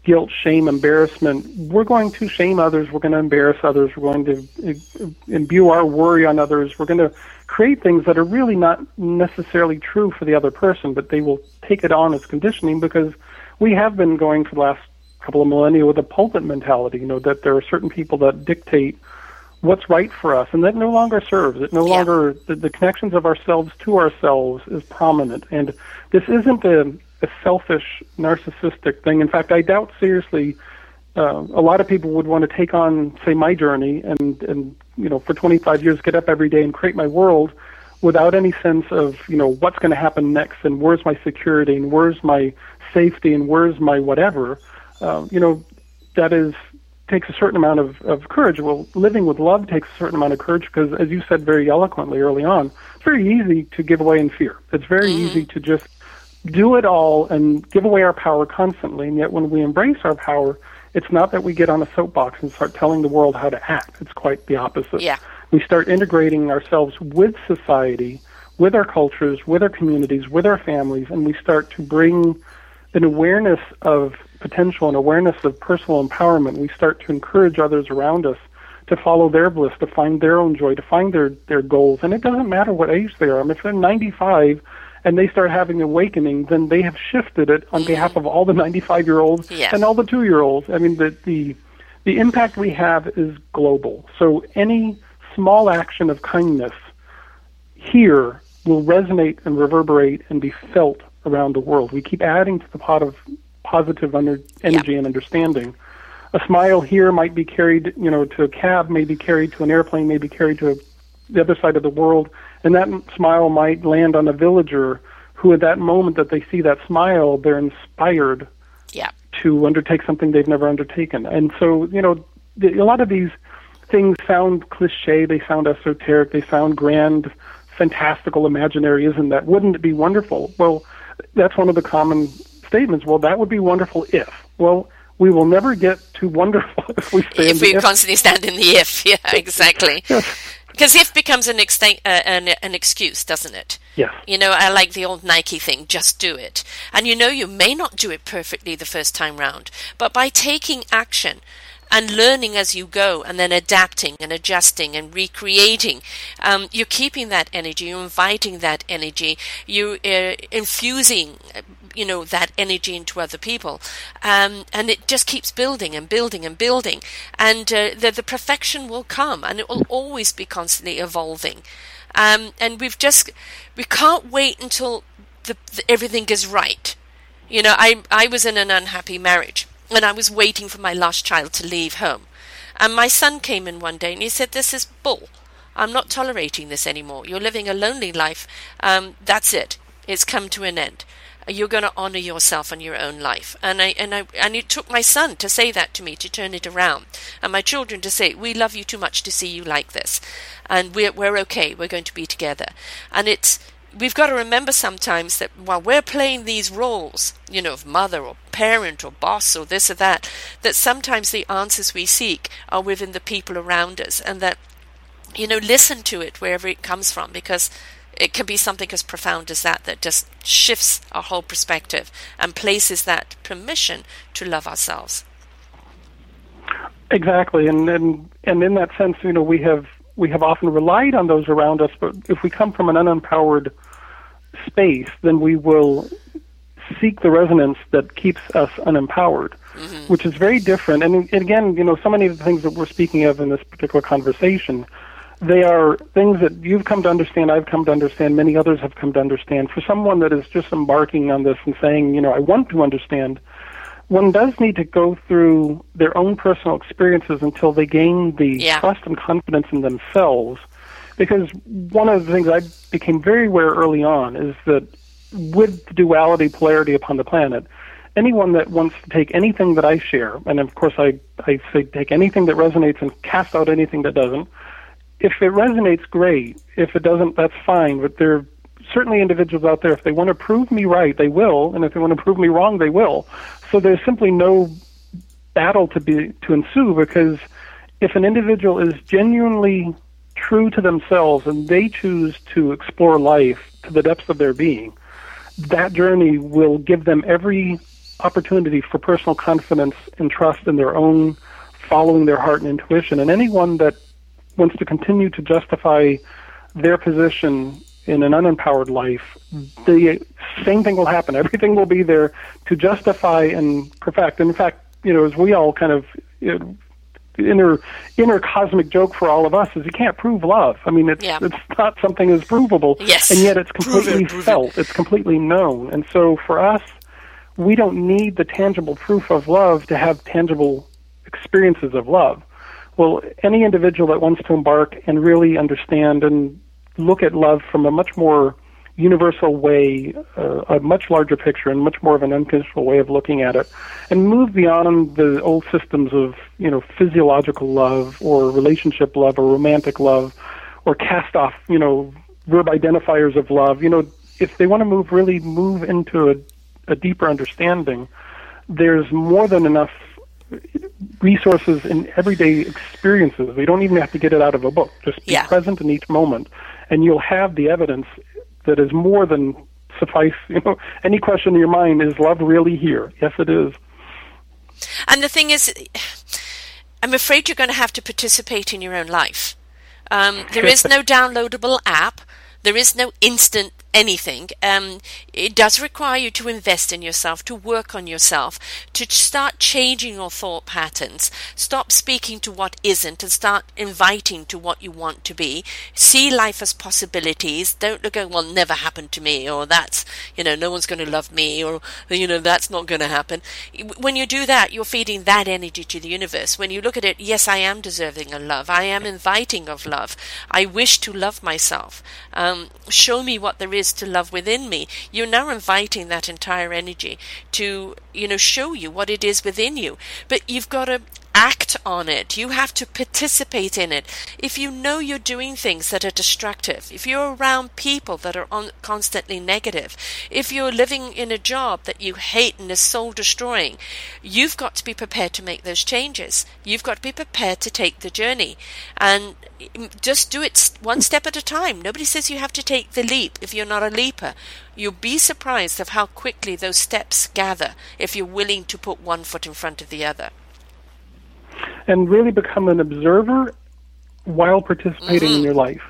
guilt, shame, embarrassment, we're going to shame others. We're going to embarrass others. We're going to uh, imbue our worry on others. We're going to create things that are really not necessarily true for the other person, but they will take it on as conditioning because we have been going for the last couple of millennia with a pulpit mentality, you know, that there are certain people that dictate what's right for us, and that no longer serves. It no yeah. longer the, the, connections of ourselves to ourselves is prominent, and this isn't a, a selfish, narcissistic thing. In fact, I doubt seriously uh, a lot of people would want to take on, say, my journey and, and, you know, for 25 years get up every day and create my world without any sense of, you know, what's going to happen next and where's my security and where's my safety and where's my whatever. Uh, you know, that is takes a certain amount of, of courage. Well, living with love takes a certain amount of courage because, as you said very eloquently early on, it's very easy to give away in fear. It's very mm-hmm. easy to just do it all and give away our power constantly. And yet, when we embrace our power, it's not that we get on a soapbox and start telling the world how to act. It's quite the opposite. Yeah. We start integrating ourselves with society, with our cultures, with our communities, with our families, and we start to bring an awareness of potential and awareness of personal empowerment, we start to encourage others around us to follow their bliss, to find their own joy, to find their, their goals. And it doesn't matter what age they are. I mean, if they're 95 and they start having awakening, then they have shifted it on mm-hmm. behalf of all the 95 year olds yes. and all the two year olds. I mean, the, the, the impact we have is global. So any small action of kindness here will resonate and reverberate and be felt around the world. We keep adding to the pot of positive under, energy yeah. and understanding. A smile here might be carried, you know, to a cab, may be carried to an airplane, may be carried to a, the other side of the world, and that smile might land on a villager who, at that moment that they see that smile, they're inspired yeah. to undertake something they've never undertaken. And so, you know, the, a lot of these things sound cliche, they sound esoteric, they sound grand, fantastical, imaginary, isn't that? Wouldn't it be wonderful? Well, that's one of the common statements. Well, that would be wonderful if. Well, we will never get to wonderful if we stay if we if. constantly stand in the if. Yeah, exactly. Because if becomes an, uh, an, an excuse, doesn't it? Yes. You know, I like the old Nike thing, just do it. And you know, you may not do it perfectly the first time round, but by taking action, and learning as you go and then adapting and adjusting and recreating. Um, you're keeping that energy, you're inviting that energy, you're uh, infusing you know that energy into other people. Um, and it just keeps building and building and building. And uh, the, the perfection will come and it will always be constantly evolving. Um, and we've just we can't wait until the, the, everything is right. You know I, I was in an unhappy marriage and I was waiting for my last child to leave home. And my son came in one day and he said, This is bull. I'm not tolerating this anymore. You're living a lonely life. Um, that's it. It's come to an end. You're going to honor yourself and your own life. And I and I and it took my son to say that to me to turn it around, and my children to say, "We love you too much to see you like this, and we're we're okay. We're going to be together." And it's we've got to remember sometimes that while we're playing these roles, you know, of mother or parent or boss or this or that, that sometimes the answers we seek are within the people around us and that, you know, listen to it wherever it comes from because it can be something as profound as that that just shifts our whole perspective and places that permission to love ourselves. Exactly, and and and in that sense, you know, we have we have often relied on those around us, but if we come from an unempowered space, then we will seek the resonance that keeps us unempowered, mm-hmm. which is very different. And, and again, you know, so many of the things that we're speaking of in this particular conversation, they are things that you've come to understand, I've come to understand, many others have come to understand. For someone that is just embarking on this and saying, you know, I want to understand, one does need to go through their own personal experiences until they gain the yeah. trust and confidence in themselves. Because one of the things I became very aware early on is that with the duality polarity upon the planet, anyone that wants to take anything that I share, and of course I, I say take anything that resonates and cast out anything that doesn't, if it resonates, great. If it doesn't, that's fine. But there are certainly individuals out there, if they want to prove me right, they will, and if they want to prove me wrong, they will. So there's simply no battle to be to ensue because if an individual is genuinely true to themselves and they choose to explore life to the depths of their being, that journey will give them every opportunity for personal confidence and trust in their own following their heart and intuition. And anyone that wants to continue to justify their position in an unempowered life, hmm. the same thing will happen. Everything will be there to justify and perfect. And in fact, you know, as we all kind of you know, inner inner cosmic joke for all of us is you can't prove love. I mean, it's yeah. it's not something that's provable, yes. and yet it's completely prove it, felt. It. It's completely known. And so for us, we don't need the tangible proof of love to have tangible experiences of love. Well, any individual that wants to embark and really understand and look at love from a much more universal way, uh, a much larger picture, and much more of an unconditional way of looking at it, and move beyond the old systems of you know physiological love or relationship love or romantic love, or cast off you know verb identifiers of love. You know, if they want to move really move into a, a deeper understanding, there's more than enough resources in everyday experiences. We don't even have to get it out of a book. Just be Yeah. present in each moment, and you'll have the evidence that is more than suffice. You know, any question in your mind is love really here? Yes, it is. And the thing is, I'm afraid you're going to have to participate in your own life. Um, there is no downloadable app. There is no instant anything. Um, it does require you to invest in yourself, to work on yourself, to start changing your thought patterns. Stop speaking to what isn't and start inviting to what you want to be. See life as possibilities. Don't look at, well, never happened to me, or that's, you know, no one's going to love me, or, you know, that's not going to happen. When you do that, you're feeding that energy to the universe. When you look at it, yes, I am deserving of love. I am inviting of love. I wish to love myself. Um, show me what there is to love within me. You're now inviting that entire energy to, you know, show you what it is within you. But you've got to act on it. You have to participate in it. If you know you're doing things that are destructive, if you're around people that are on, constantly negative, if you're living in a job that you hate and is soul destroying, you've got to be prepared to make those changes. You've got to be prepared to take the journey and just do it one step at a time. Nobody says you have to take the leap if you're not a leaper. You'll be surprised of how quickly those steps gather if you're willing to put one foot in front of the other and really become an observer while participating Mm-hmm. in your life.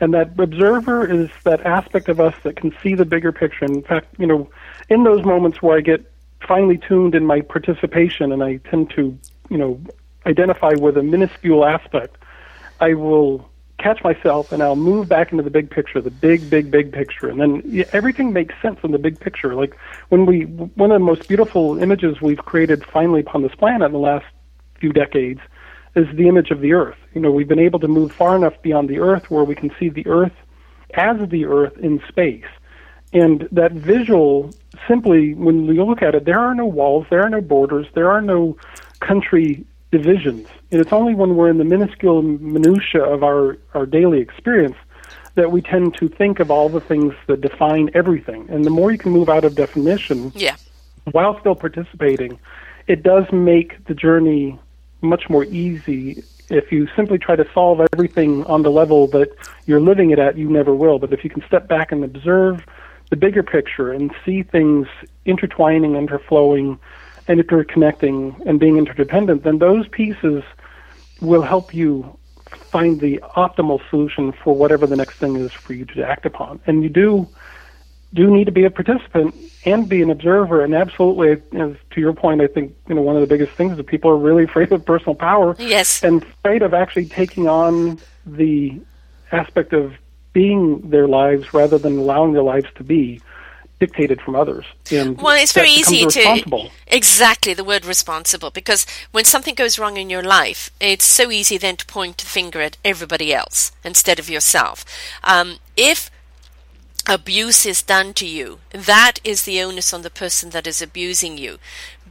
And that observer is that aspect of us that can see the bigger picture. In fact, you know, in those moments where I get finely tuned in my participation and I tend to, you know, identify with a minuscule aspect, I will catch myself and I'll move back into the big picture, the big, big, big picture, and then yeah, everything makes sense in the big picture. Like when we, one of the most beautiful images we've created finally upon this planet in the last few decades is the image of the Earth. You know, we've been able to move far enough beyond the Earth where we can see the Earth as the Earth in space. And that visual, simply, when you look at it, there are no walls, there are no borders, there are no country divisions. And it's only when we're in the minuscule minutia of our, our daily experience that we tend to think of all the things that define everything. And the more you can move out of definition Yeah. while still participating, it does make the journey much more easy. If you simply try to solve everything on the level that you're living it at, you never will. But if you can step back and observe the bigger picture and see things intertwining, interflowing, and interconnecting, and being interdependent, then those pieces will help you find the optimal solution for whatever the next thing is for you to act upon. And you do do need to be a participant and be an observer. And absolutely, as to your point, I think you know one of the biggest things is that people are really afraid of personal power Yes. and afraid of actually taking on the aspect of being their lives rather than allowing their lives to be dictated from others. And Well, it's very easy to exactly the word responsible because when something goes wrong in your life, it's so easy then to point the finger at everybody else instead of yourself. Um, if abuse is done to you, that is the onus on the person that is abusing you.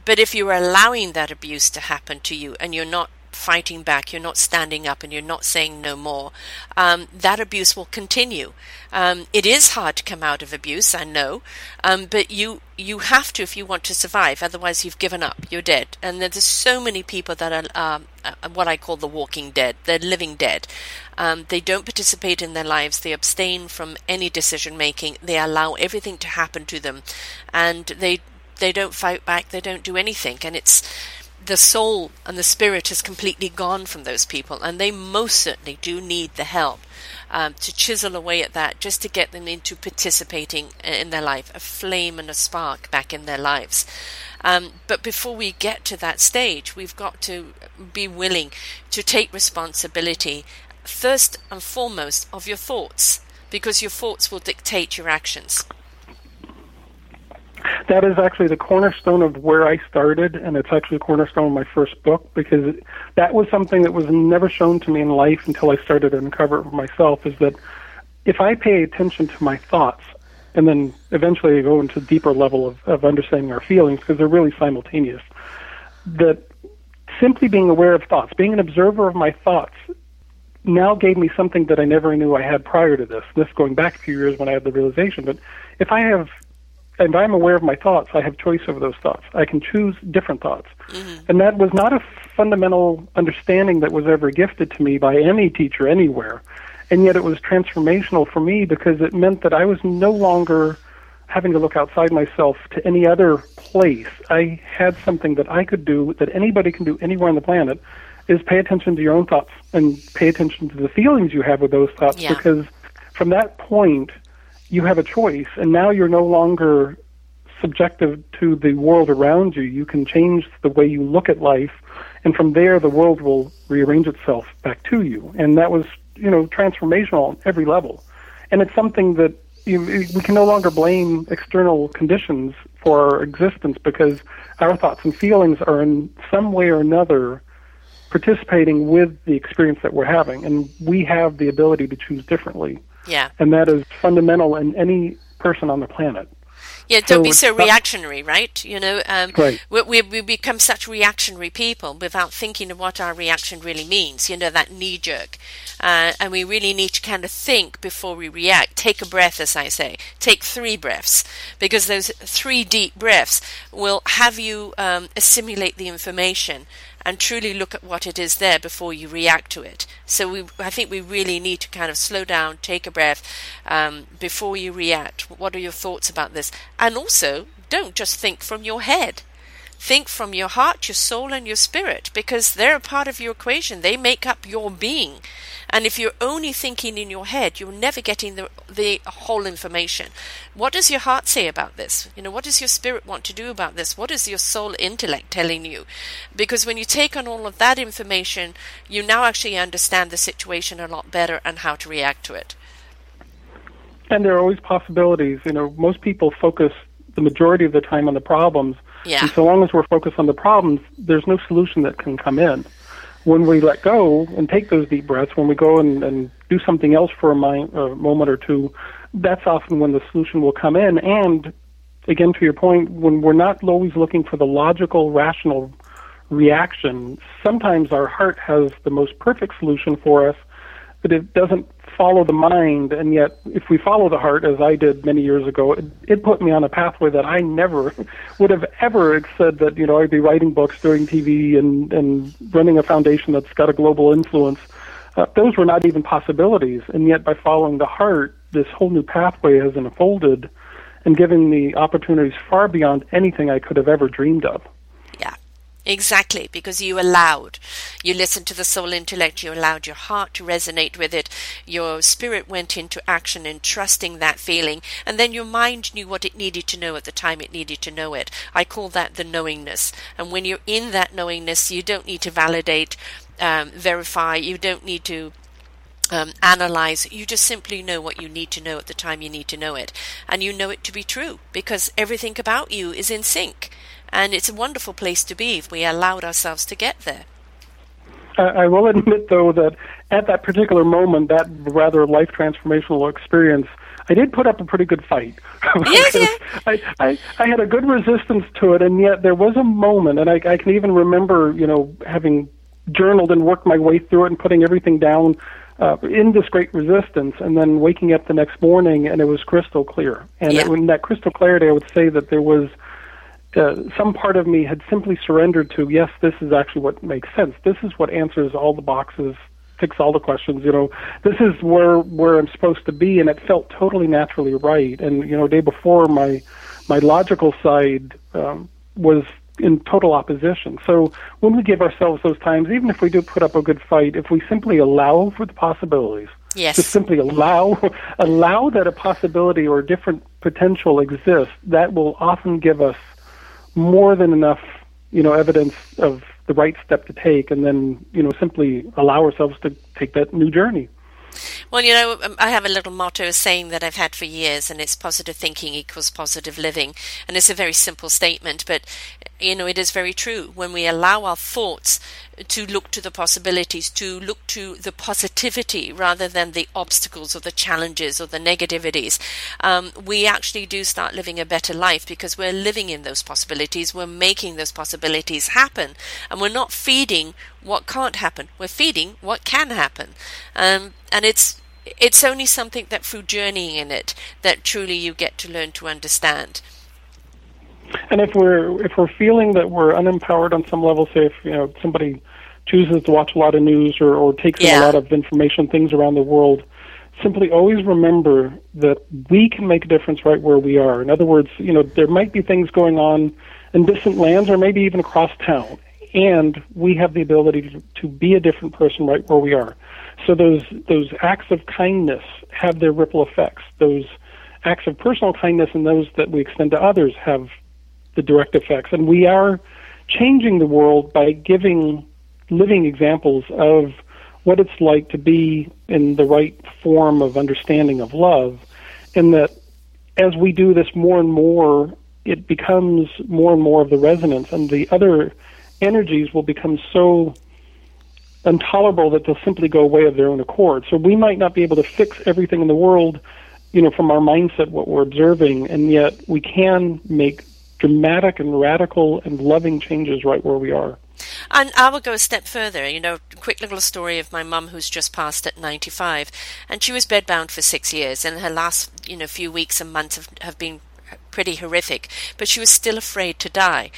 But if you are allowing that abuse to happen to you and you're not fighting back, you're not standing up, and you're not saying no more, um, that abuse will continue. Um, it is hard to come out of abuse, I know, um, but you you have to if you want to survive. Otherwise, you've given up. You're dead. And there's so many people that are um, uh, what I call the walking dead. They're living dead. Um, they don't participate in their lives. They abstain from any decision making. They allow everything to happen to them, and they they don't fight back. They don't do anything. And it's the soul and the spirit has completely gone from those people, and they most certainly do need the help um, to chisel away at that, just to get them into participating in their life, a flame and a spark back in their lives. Um, but before we get to that stage, we've got to be willing to take responsibility first and foremost of your thoughts, because your thoughts will dictate your actions. That is actually the cornerstone of where I started, and it's actually the cornerstone of my first book because that was something that was never shown to me in life until I started to uncover it for myself. Is that if I pay attention to my thoughts, and then eventually go into a deeper level of, of understanding our feelings because they're really simultaneous, that simply being aware of thoughts, being an observer of my thoughts, now gave me something that I never knew I had prior to this. This going back a few years when I had the realization. But if I have, if I'm aware of my thoughts, I have choice over those thoughts. I can choose different thoughts. Mm-hmm. And that was not a fundamental understanding that was ever gifted to me by any teacher anywhere. And yet it was transformational for me because it meant that I was no longer having to look outside myself to any other place. I had something that I could do that anybody can do anywhere on the planet is pay attention to your own thoughts and pay attention to the feelings you have with those thoughts yeah. because from that point you have a choice and now you're no longer subjective to the world around you. You can change the way you look at life and from there the world will rearrange itself back to you. And that was you know transformational on every level. And it's something that you, we can no longer blame external conditions for our existence because our thoughts and feelings are in some way or another participating with the experience that we're having, and we have the ability to choose differently. Yeah. And that is fundamental in any person on the planet. Yeah, don't so be so reactionary, right? You know, um, right. We, we, we become such reactionary people without thinking of what our reaction really means. You know, that knee jerk, uh, and we really need to kind of think before we react. Take a breath, as I say. Take three breaths, because those three deep breaths will have you um, assimilate the information and truly look at what it is there before you react to it. So we, I think we really need to kind of slow down, take a breath um, before you react. What are your thoughts about this? And also, don't just think from your head. Think from your heart, your soul, and your spirit because they're a part of your equation. They make up your being. And if you're only thinking in your head, you're never getting the, the whole information. What does your heart say about this? You know, what does your spirit want to do about this? What is your soul intellect telling you? Because when you take on all of that information, you now actually understand the situation a lot better and how to react to it. And there are always possibilities. You know, most people focus the majority of the time on the problems. Yeah. And so long as we're focused on the problems, there's no solution that can come in when we let go and take those deep breaths, when we go and, and do something else for a, mind, a moment or two, that's often when the solution will come in. And again, to your point, when we're not always looking for the logical, rational reaction, sometimes our heart has the most perfect solution for us, but it doesn't follow the mind, and yet if we follow the heart, as I did many years ago, it, it put me on a pathway that I never would have ever said that you know I'd be writing books, doing TV, and and running a foundation that's got a global influence. Uh, those were not even possibilities, and yet by following the heart, this whole new pathway has unfolded, and given me opportunities far beyond anything I could have ever dreamed of. Exactly, because you allowed. You listened to the soul intellect, you allowed your heart to resonate with it, your spirit went into action in trusting that feeling, and then your mind knew what it needed to know at the time it needed to know it. I call that the knowingness. And when you're in that knowingness, you don't need to validate, um, verify, you don't need to um, analyze. You just simply know what you need to know at the time you need to know it. And you know it to be true because everything about you is in sync. And it's a wonderful place to be if we allowed ourselves to get there. I will admit, though, that at that particular moment, that rather life transformational experience, I did put up a pretty good fight. yes, yeah. I, I, I had a good resistance to it, and yet there was a moment, and I, I can even remember, you know, having journaled and worked my way through it and putting everything down uh, in this great resistance, and then waking up the next morning, and it was crystal clear. And yeah. it, in that crystal clarity, I would say that there was uh, some part of me had simply surrendered to yes this is actually what makes sense. This is what answers all the boxes ticks all the questions you know. This is where where i'm supposed to be and it felt totally naturally right. And you know day before my my logical side um, was in total opposition. So when we give ourselves those times even if we do put up a good fight if we simply allow for the possibilities yes. just simply allow allow that a possibility or a different potential exists that will often give us more than enough, you know, evidence of the right step to take, and then you know simply allow ourselves to take that new journey. Well, you know, um, I have a little motto, a saying that I've had for years, and it's positive thinking equals positive living. And it's a very simple statement, but, you know, it is very true. When we allow our thoughts to look to the possibilities, to look to the positivity rather than the obstacles or the challenges or the negativities, um, we actually do start living a better life because we're living in those possibilities, we're making those possibilities happen, and we're not feeding what can't happen. We're feeding what can happen, um, and it's it's only something that through journeying in it that truly you get to learn to understand. And if we're if we're feeling that we're unempowered on some level, say if you know somebody chooses to watch a lot of news or, or takes yeah. in a lot of information, things around the world, simply always remember that we can make a difference right where we are. In other words, you know there might be things going on in distant lands or maybe even across town, and we have the ability to, to be a different person right where we are. So those those acts of kindness have their ripple effects. Those acts of personal kindness and those that we extend to others have the direct effects. And we are changing the world by giving living examples of what it's like to be in the right form of understanding of love. And that as we do this more and more, it becomes more and more of the resonance, and the other energies will become so intolerable that they'll simply go away of their own accord. So we might not be able to fix everything in the world, you know, from our mindset, what we're observing, and yet we can make dramatic and radical and loving changes right where we are. And I will go a step further. You know, quick little story of my mum who's just passed at 95, and she was bedbound for six years, and her last, you know, few weeks and months have, have been pretty horrific, but she was still afraid to die.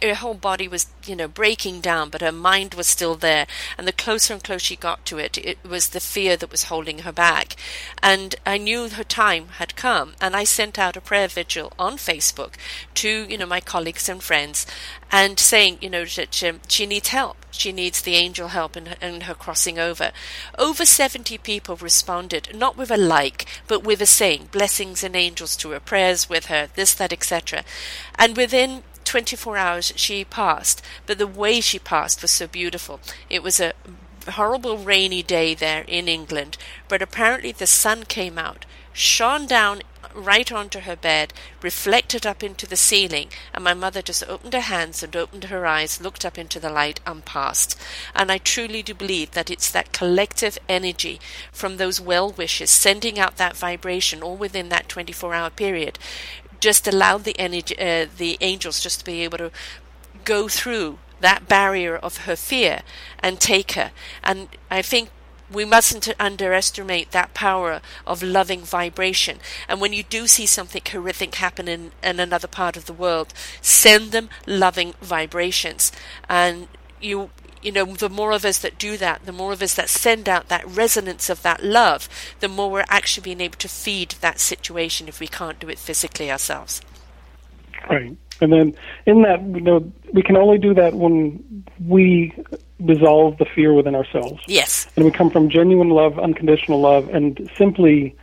Her whole body was, you know, breaking down, but her mind was still there. And the closer and closer she got to it, it was the fear that was holding her back. And I knew her time had come, and I sent out a prayer vigil on Facebook to, you know, my colleagues and friends, and saying, you know, that she, she needs help. She needs the angel help in her, in her crossing over. Over 70 people responded, not with a like, but with a saying, blessings and angels to her, prayers with her, this, that, etc. And within 24 hours, she passed. But the way she passed was so beautiful. It was a horrible rainy day there in England, but apparently the sun came out, shone down right onto her bed, reflected up into the ceiling, and my mother just opened her hands and opened her eyes, looked up into the light, and passed. And I truly do believe that it's that collective energy from those well wishes sending out that vibration all within that 24 hour period just allowed the energy, uh, the angels just to be able to go through that barrier of her fear and take her. And I think we mustn't underestimate that power of loving vibration. And when you do see something horrific happen in, in another part of the world, send them loving vibrations. And you you know, the more of us that do that, the more of us that send out that resonance of that love, the more we're actually being able to feed that situation if we can't do it physically ourselves. Right. And then in that, you know, we can only do that when we resolve the fear within ourselves. Yes. And we come from genuine love, unconditional love, and simply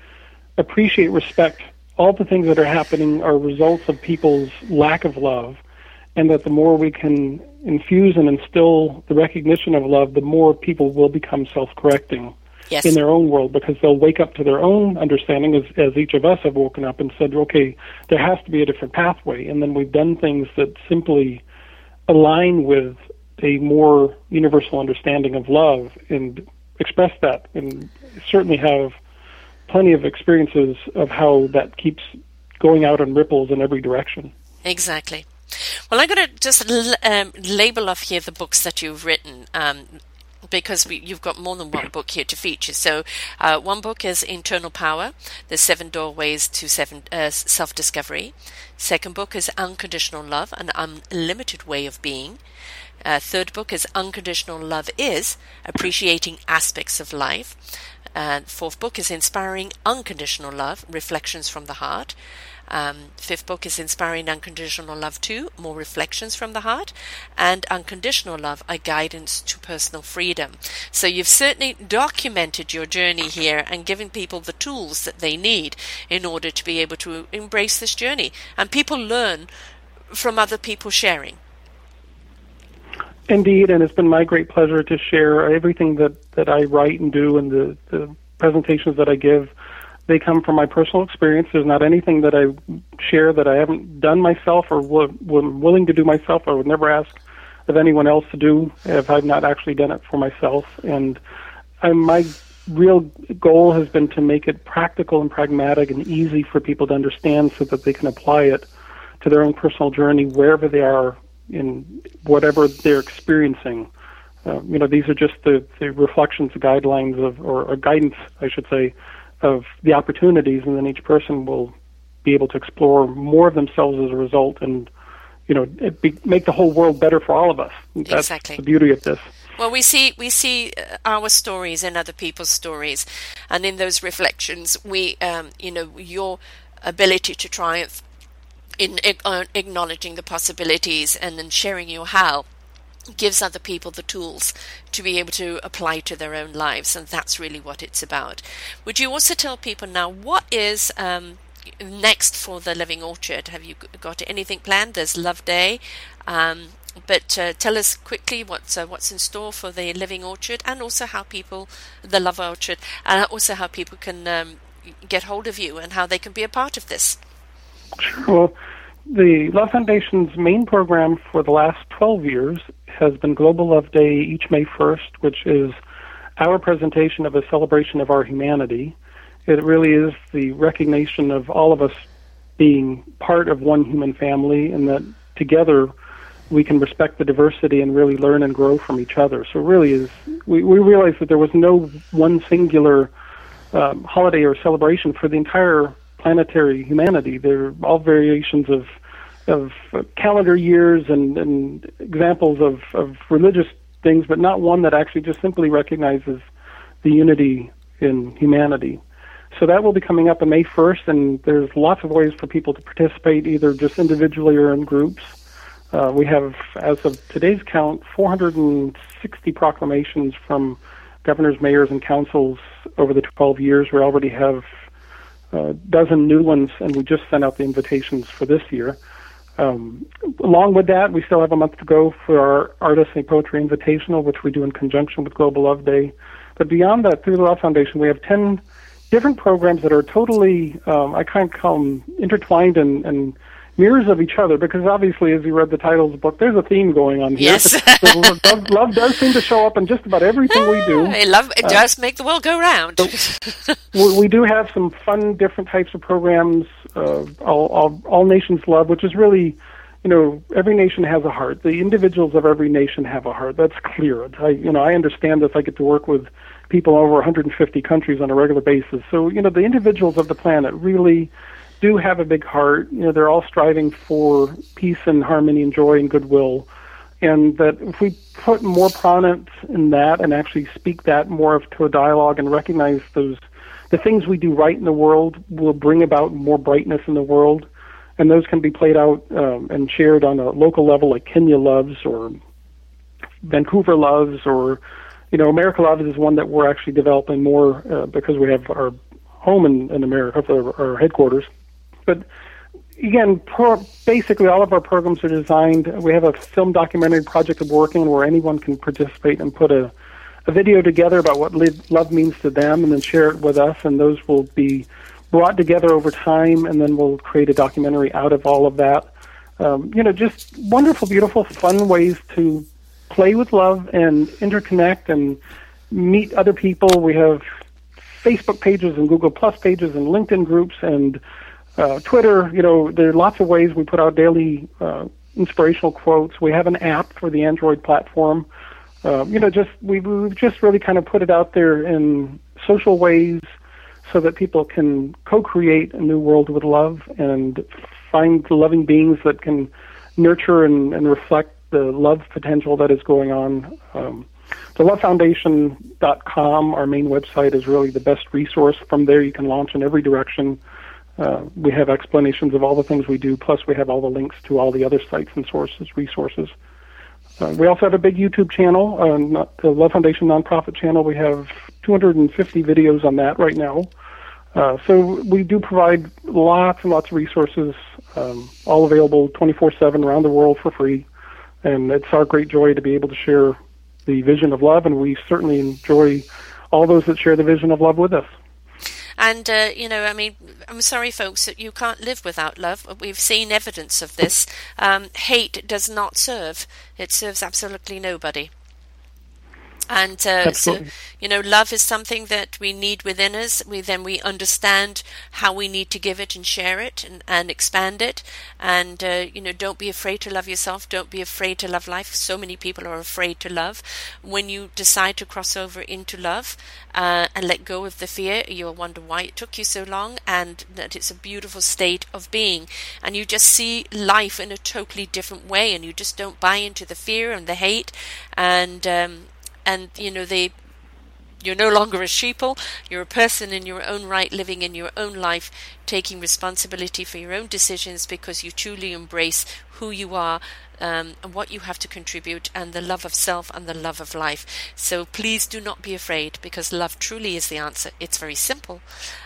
appreciate, respect all the things that are happening are results of people's lack of love. And that the more we can infuse and instill the recognition of love, the more people will become self correcting yes. in their own world because they'll wake up to their own understanding as, as each of us have woken up and said, okay, there has to be a different pathway. And then we've done things that simply align with a more universal understanding of love and express that and certainly have plenty of experiences of how that keeps going out in ripples in every direction. Exactly. Well, I'm going to just um, label off here the books that you've written. Um, because we, you've got more than one book here to feature. So, uh, one book is Internal Power: The Seven Doorways to Seven uh, Self Discovery. Second book is Unconditional Love: An Unlimited Way of Being. Uh, third book is Unconditional Love is Appreciating Aspects of Life. Uh, fourth book is Inspiring Unconditional Love Reflections from the Heart. Um, fifth book is Inspiring Unconditional Love 2, More Reflections from the Heart, and Unconditional Love, A Guidance to Personal Freedom. So you've certainly documented your journey here and given people the tools that they need in order to be able to embrace this journey. And people learn from other people sharing. Indeed, and it's been my great pleasure to share everything that, that I write and do and the, the presentations that I give, they come from my personal experience. There's not anything that I share that I haven't done myself or w- willing to do myself. I would never ask of anyone else to do if I've not actually done it for myself. And I, my real goal has been to make it practical and pragmatic and easy for people to understand so that they can apply it to their own personal journey wherever they are in whatever they're experiencing. Uh, you know, these are just the, the reflections, the guidelines of, or, or guidance, I should say, of the opportunities, and then each person will be able to explore more of themselves as a result, and you know, be, make the whole world better for all of us. That's exactly. the beauty of this. Well, we see we see uh, our stories and other people's stories, and in those reflections, we, um, you know, your ability to triumph in uh, acknowledging the possibilities and then sharing your how gives other people the tools to be able to apply to their own lives, and that's really what it's about. Would you also tell people now what is um, next for the Living Orchard? Have you got anything planned? There's Love Day, um, but uh, tell us quickly what's uh, what's in store for the Living Orchard, and also how people, the Love Orchard, and also how people can um, get hold of you and how they can be a part of this. Sure. Well, the Love Foundation's main program for the last 12 years has been Global Love Day each May 1st, which is our presentation of a celebration of our humanity. It really is the recognition of all of us being part of one human family and that together we can respect the diversity and really learn and grow from each other. So, really, is we, we realize that there was no one singular um, holiday or celebration for the entire planetary humanity. They're all variations of of calendar years and, and examples of, of religious things, but not one that actually just simply recognizes the unity in humanity. So that will be coming up on May 1st, and there's lots of ways for people to participate, either just individually or in groups. Uh, we have, as of today's count, 460 proclamations from governors, mayors, and councils over the 12 years. We already have a dozen new ones, and we just sent out the invitations for this year. Um, along with that, we still have a month to go for our Artists and Poetry Invitational, which we do in conjunction with Global Love Day. But beyond that, through the Love Foundation, we have 10 different programs that are totally, um, I kind of call them intertwined and, and mirrors of each other because obviously, as you read the title of the book, there's a theme going on here. Yes. love, love, does seem to show up in just about everything we do. I love it. Uh, does make the world go round. so we, we, do have some fun, different types of programs. Uh, all, all, all nations love, which is really you know, every nation has a heart. The individuals of every nation have a heart. That's clear. I, you know, I understand this. I get to work with people over 150 countries on a regular basis. So, you know, the individuals of the planet really do have a big heart. You know, they're all striving for peace and harmony and joy and goodwill. And that if we put more prominence in that and actually speak that more of, to a dialogue and recognize those, the things we do right in the world will bring about more brightness in the world. And those can be played out um, and shared on a local level, like Kenya Loves or Vancouver Loves, or you know, America Loves is one that we're actually developing more uh, because we have our home in, in America, for our headquarters. But again, pro- basically all of our programs are designed. We have a film documentary project of working where anyone can participate and put a, a video together about what love means to them, and then share it with us. And those will be brought together over time, and then we'll create a documentary out of all of that. Um, you know, just wonderful, beautiful, fun ways to play with love and interconnect and meet other people. We have Facebook pages and Google Plus pages and LinkedIn groups and uh, Twitter, you know, there are lots of ways we put out daily uh, inspirational quotes. We have an app for the Android platform. Uh, you know, just we, we've just really kind of put it out there in social ways so that people can co-create a new world with love and find loving beings that can nurture and, and reflect the love potential that is going on. Um, the lovefoundation.com, our main website, is really the best resource. From there, you can launch in every direction uh, we have explanations of all the things we do, plus we have all the links to all the other sites and sources, resources. Uh, we also have a big YouTube channel, uh, not, the Love Foundation nonprofit channel. We have 250 videos on that right now. Uh, so we do provide lots and lots of resources, um, all available 24/7 around the world for free. And it's our great joy to be able to share the vision of love, and we certainly enjoy all those that share the vision of love with us. And, uh, you know, I mean, I'm sorry, folks, that you can't live without love. We've seen evidence of this. Um, hate does not serve, it serves absolutely nobody. And uh, so, you know, love is something that we need within us. We then we understand how we need to give it and share it and, and expand it. And uh, you know, don't be afraid to love yourself. Don't be afraid to love life. So many people are afraid to love. When you decide to cross over into love uh, and let go of the fear, you'll wonder why it took you so long, and that it's a beautiful state of being. And you just see life in a totally different way, and you just don't buy into the fear and the hate and um, and you know they you're no longer a sheeple. You're a person in your own right, living in your own life, taking responsibility for your own decisions because you truly embrace who you are um, and what you have to contribute, and the love of self and the love of life. So please do not be afraid because love truly is the answer. It's very simple.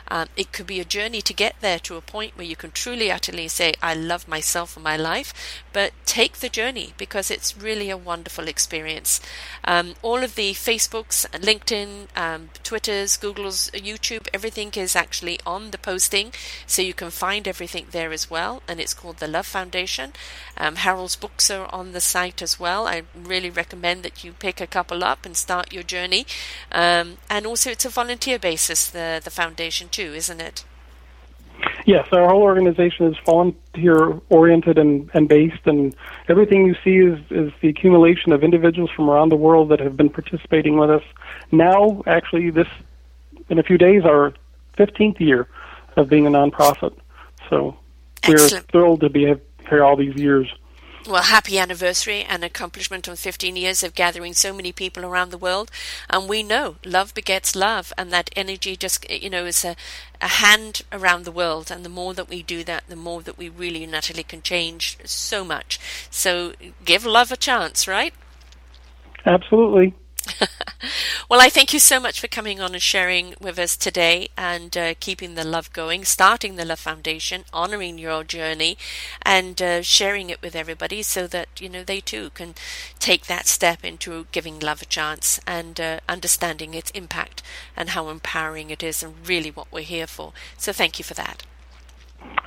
Um, it could be a journey to get there to a point where you can truly, utterly say, I love myself and my life, but take the journey because it's really a wonderful experience. Um, all of the Facebooks, LinkedIn, um, Twitters, Google's, YouTube, everything is actually on the posting, so you can find everything there as well, and it's called the Love Foundation. Um, Harold's books are on the site as well. I really recommend that you pick a couple up and start your journey. Um, and also, it's a volunteer basis, the, the foundation too, isn't it? Yes, our whole organization is volunteer oriented and, and based, and everything you see is, is the accumulation of individuals from around the world that have been participating with us. Now, actually, this in a few days, our 15th year of being a nonprofit. So we're Excellent. thrilled to be here all these years. Well, happy anniversary and accomplishment on 15 years of gathering so many people around the world. And we know love begets love, and that energy just, you know, is a, a hand around the world. And the more that we do that, the more that we really and naturally can change so much. So give love a chance, right? Absolutely. well, I thank you so much for coming on and sharing with us today and uh, keeping the love going, starting the Love Foundation, honoring your journey, and uh, sharing it with everybody so that you know they too can take that step into giving love a chance and uh, understanding its impact and how empowering it is, and really what we're here for. So, thank you for that.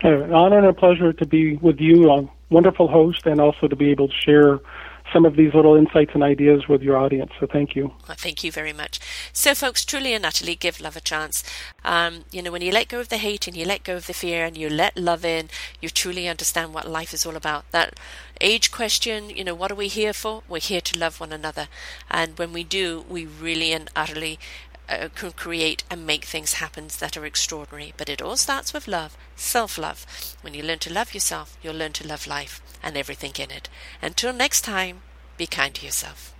An honor and a pleasure to be with you, a wonderful host, and also to be able to share some of these little insights and ideas with your audience. So thank you. Well, thank you very much. So, folks, truly and utterly give love a chance. Um, you know, when you let go of the hate and you let go of the fear and you let love in, you truly understand what life is all about. That age question, you know, what are we here for? We're here to love one another. And when we do, we really and utterly uh, can create and make things happen that are extraordinary. But it all starts with love, self love. When you learn to love yourself, you'll learn to love life and everything in it. Until next time, be kind to yourself.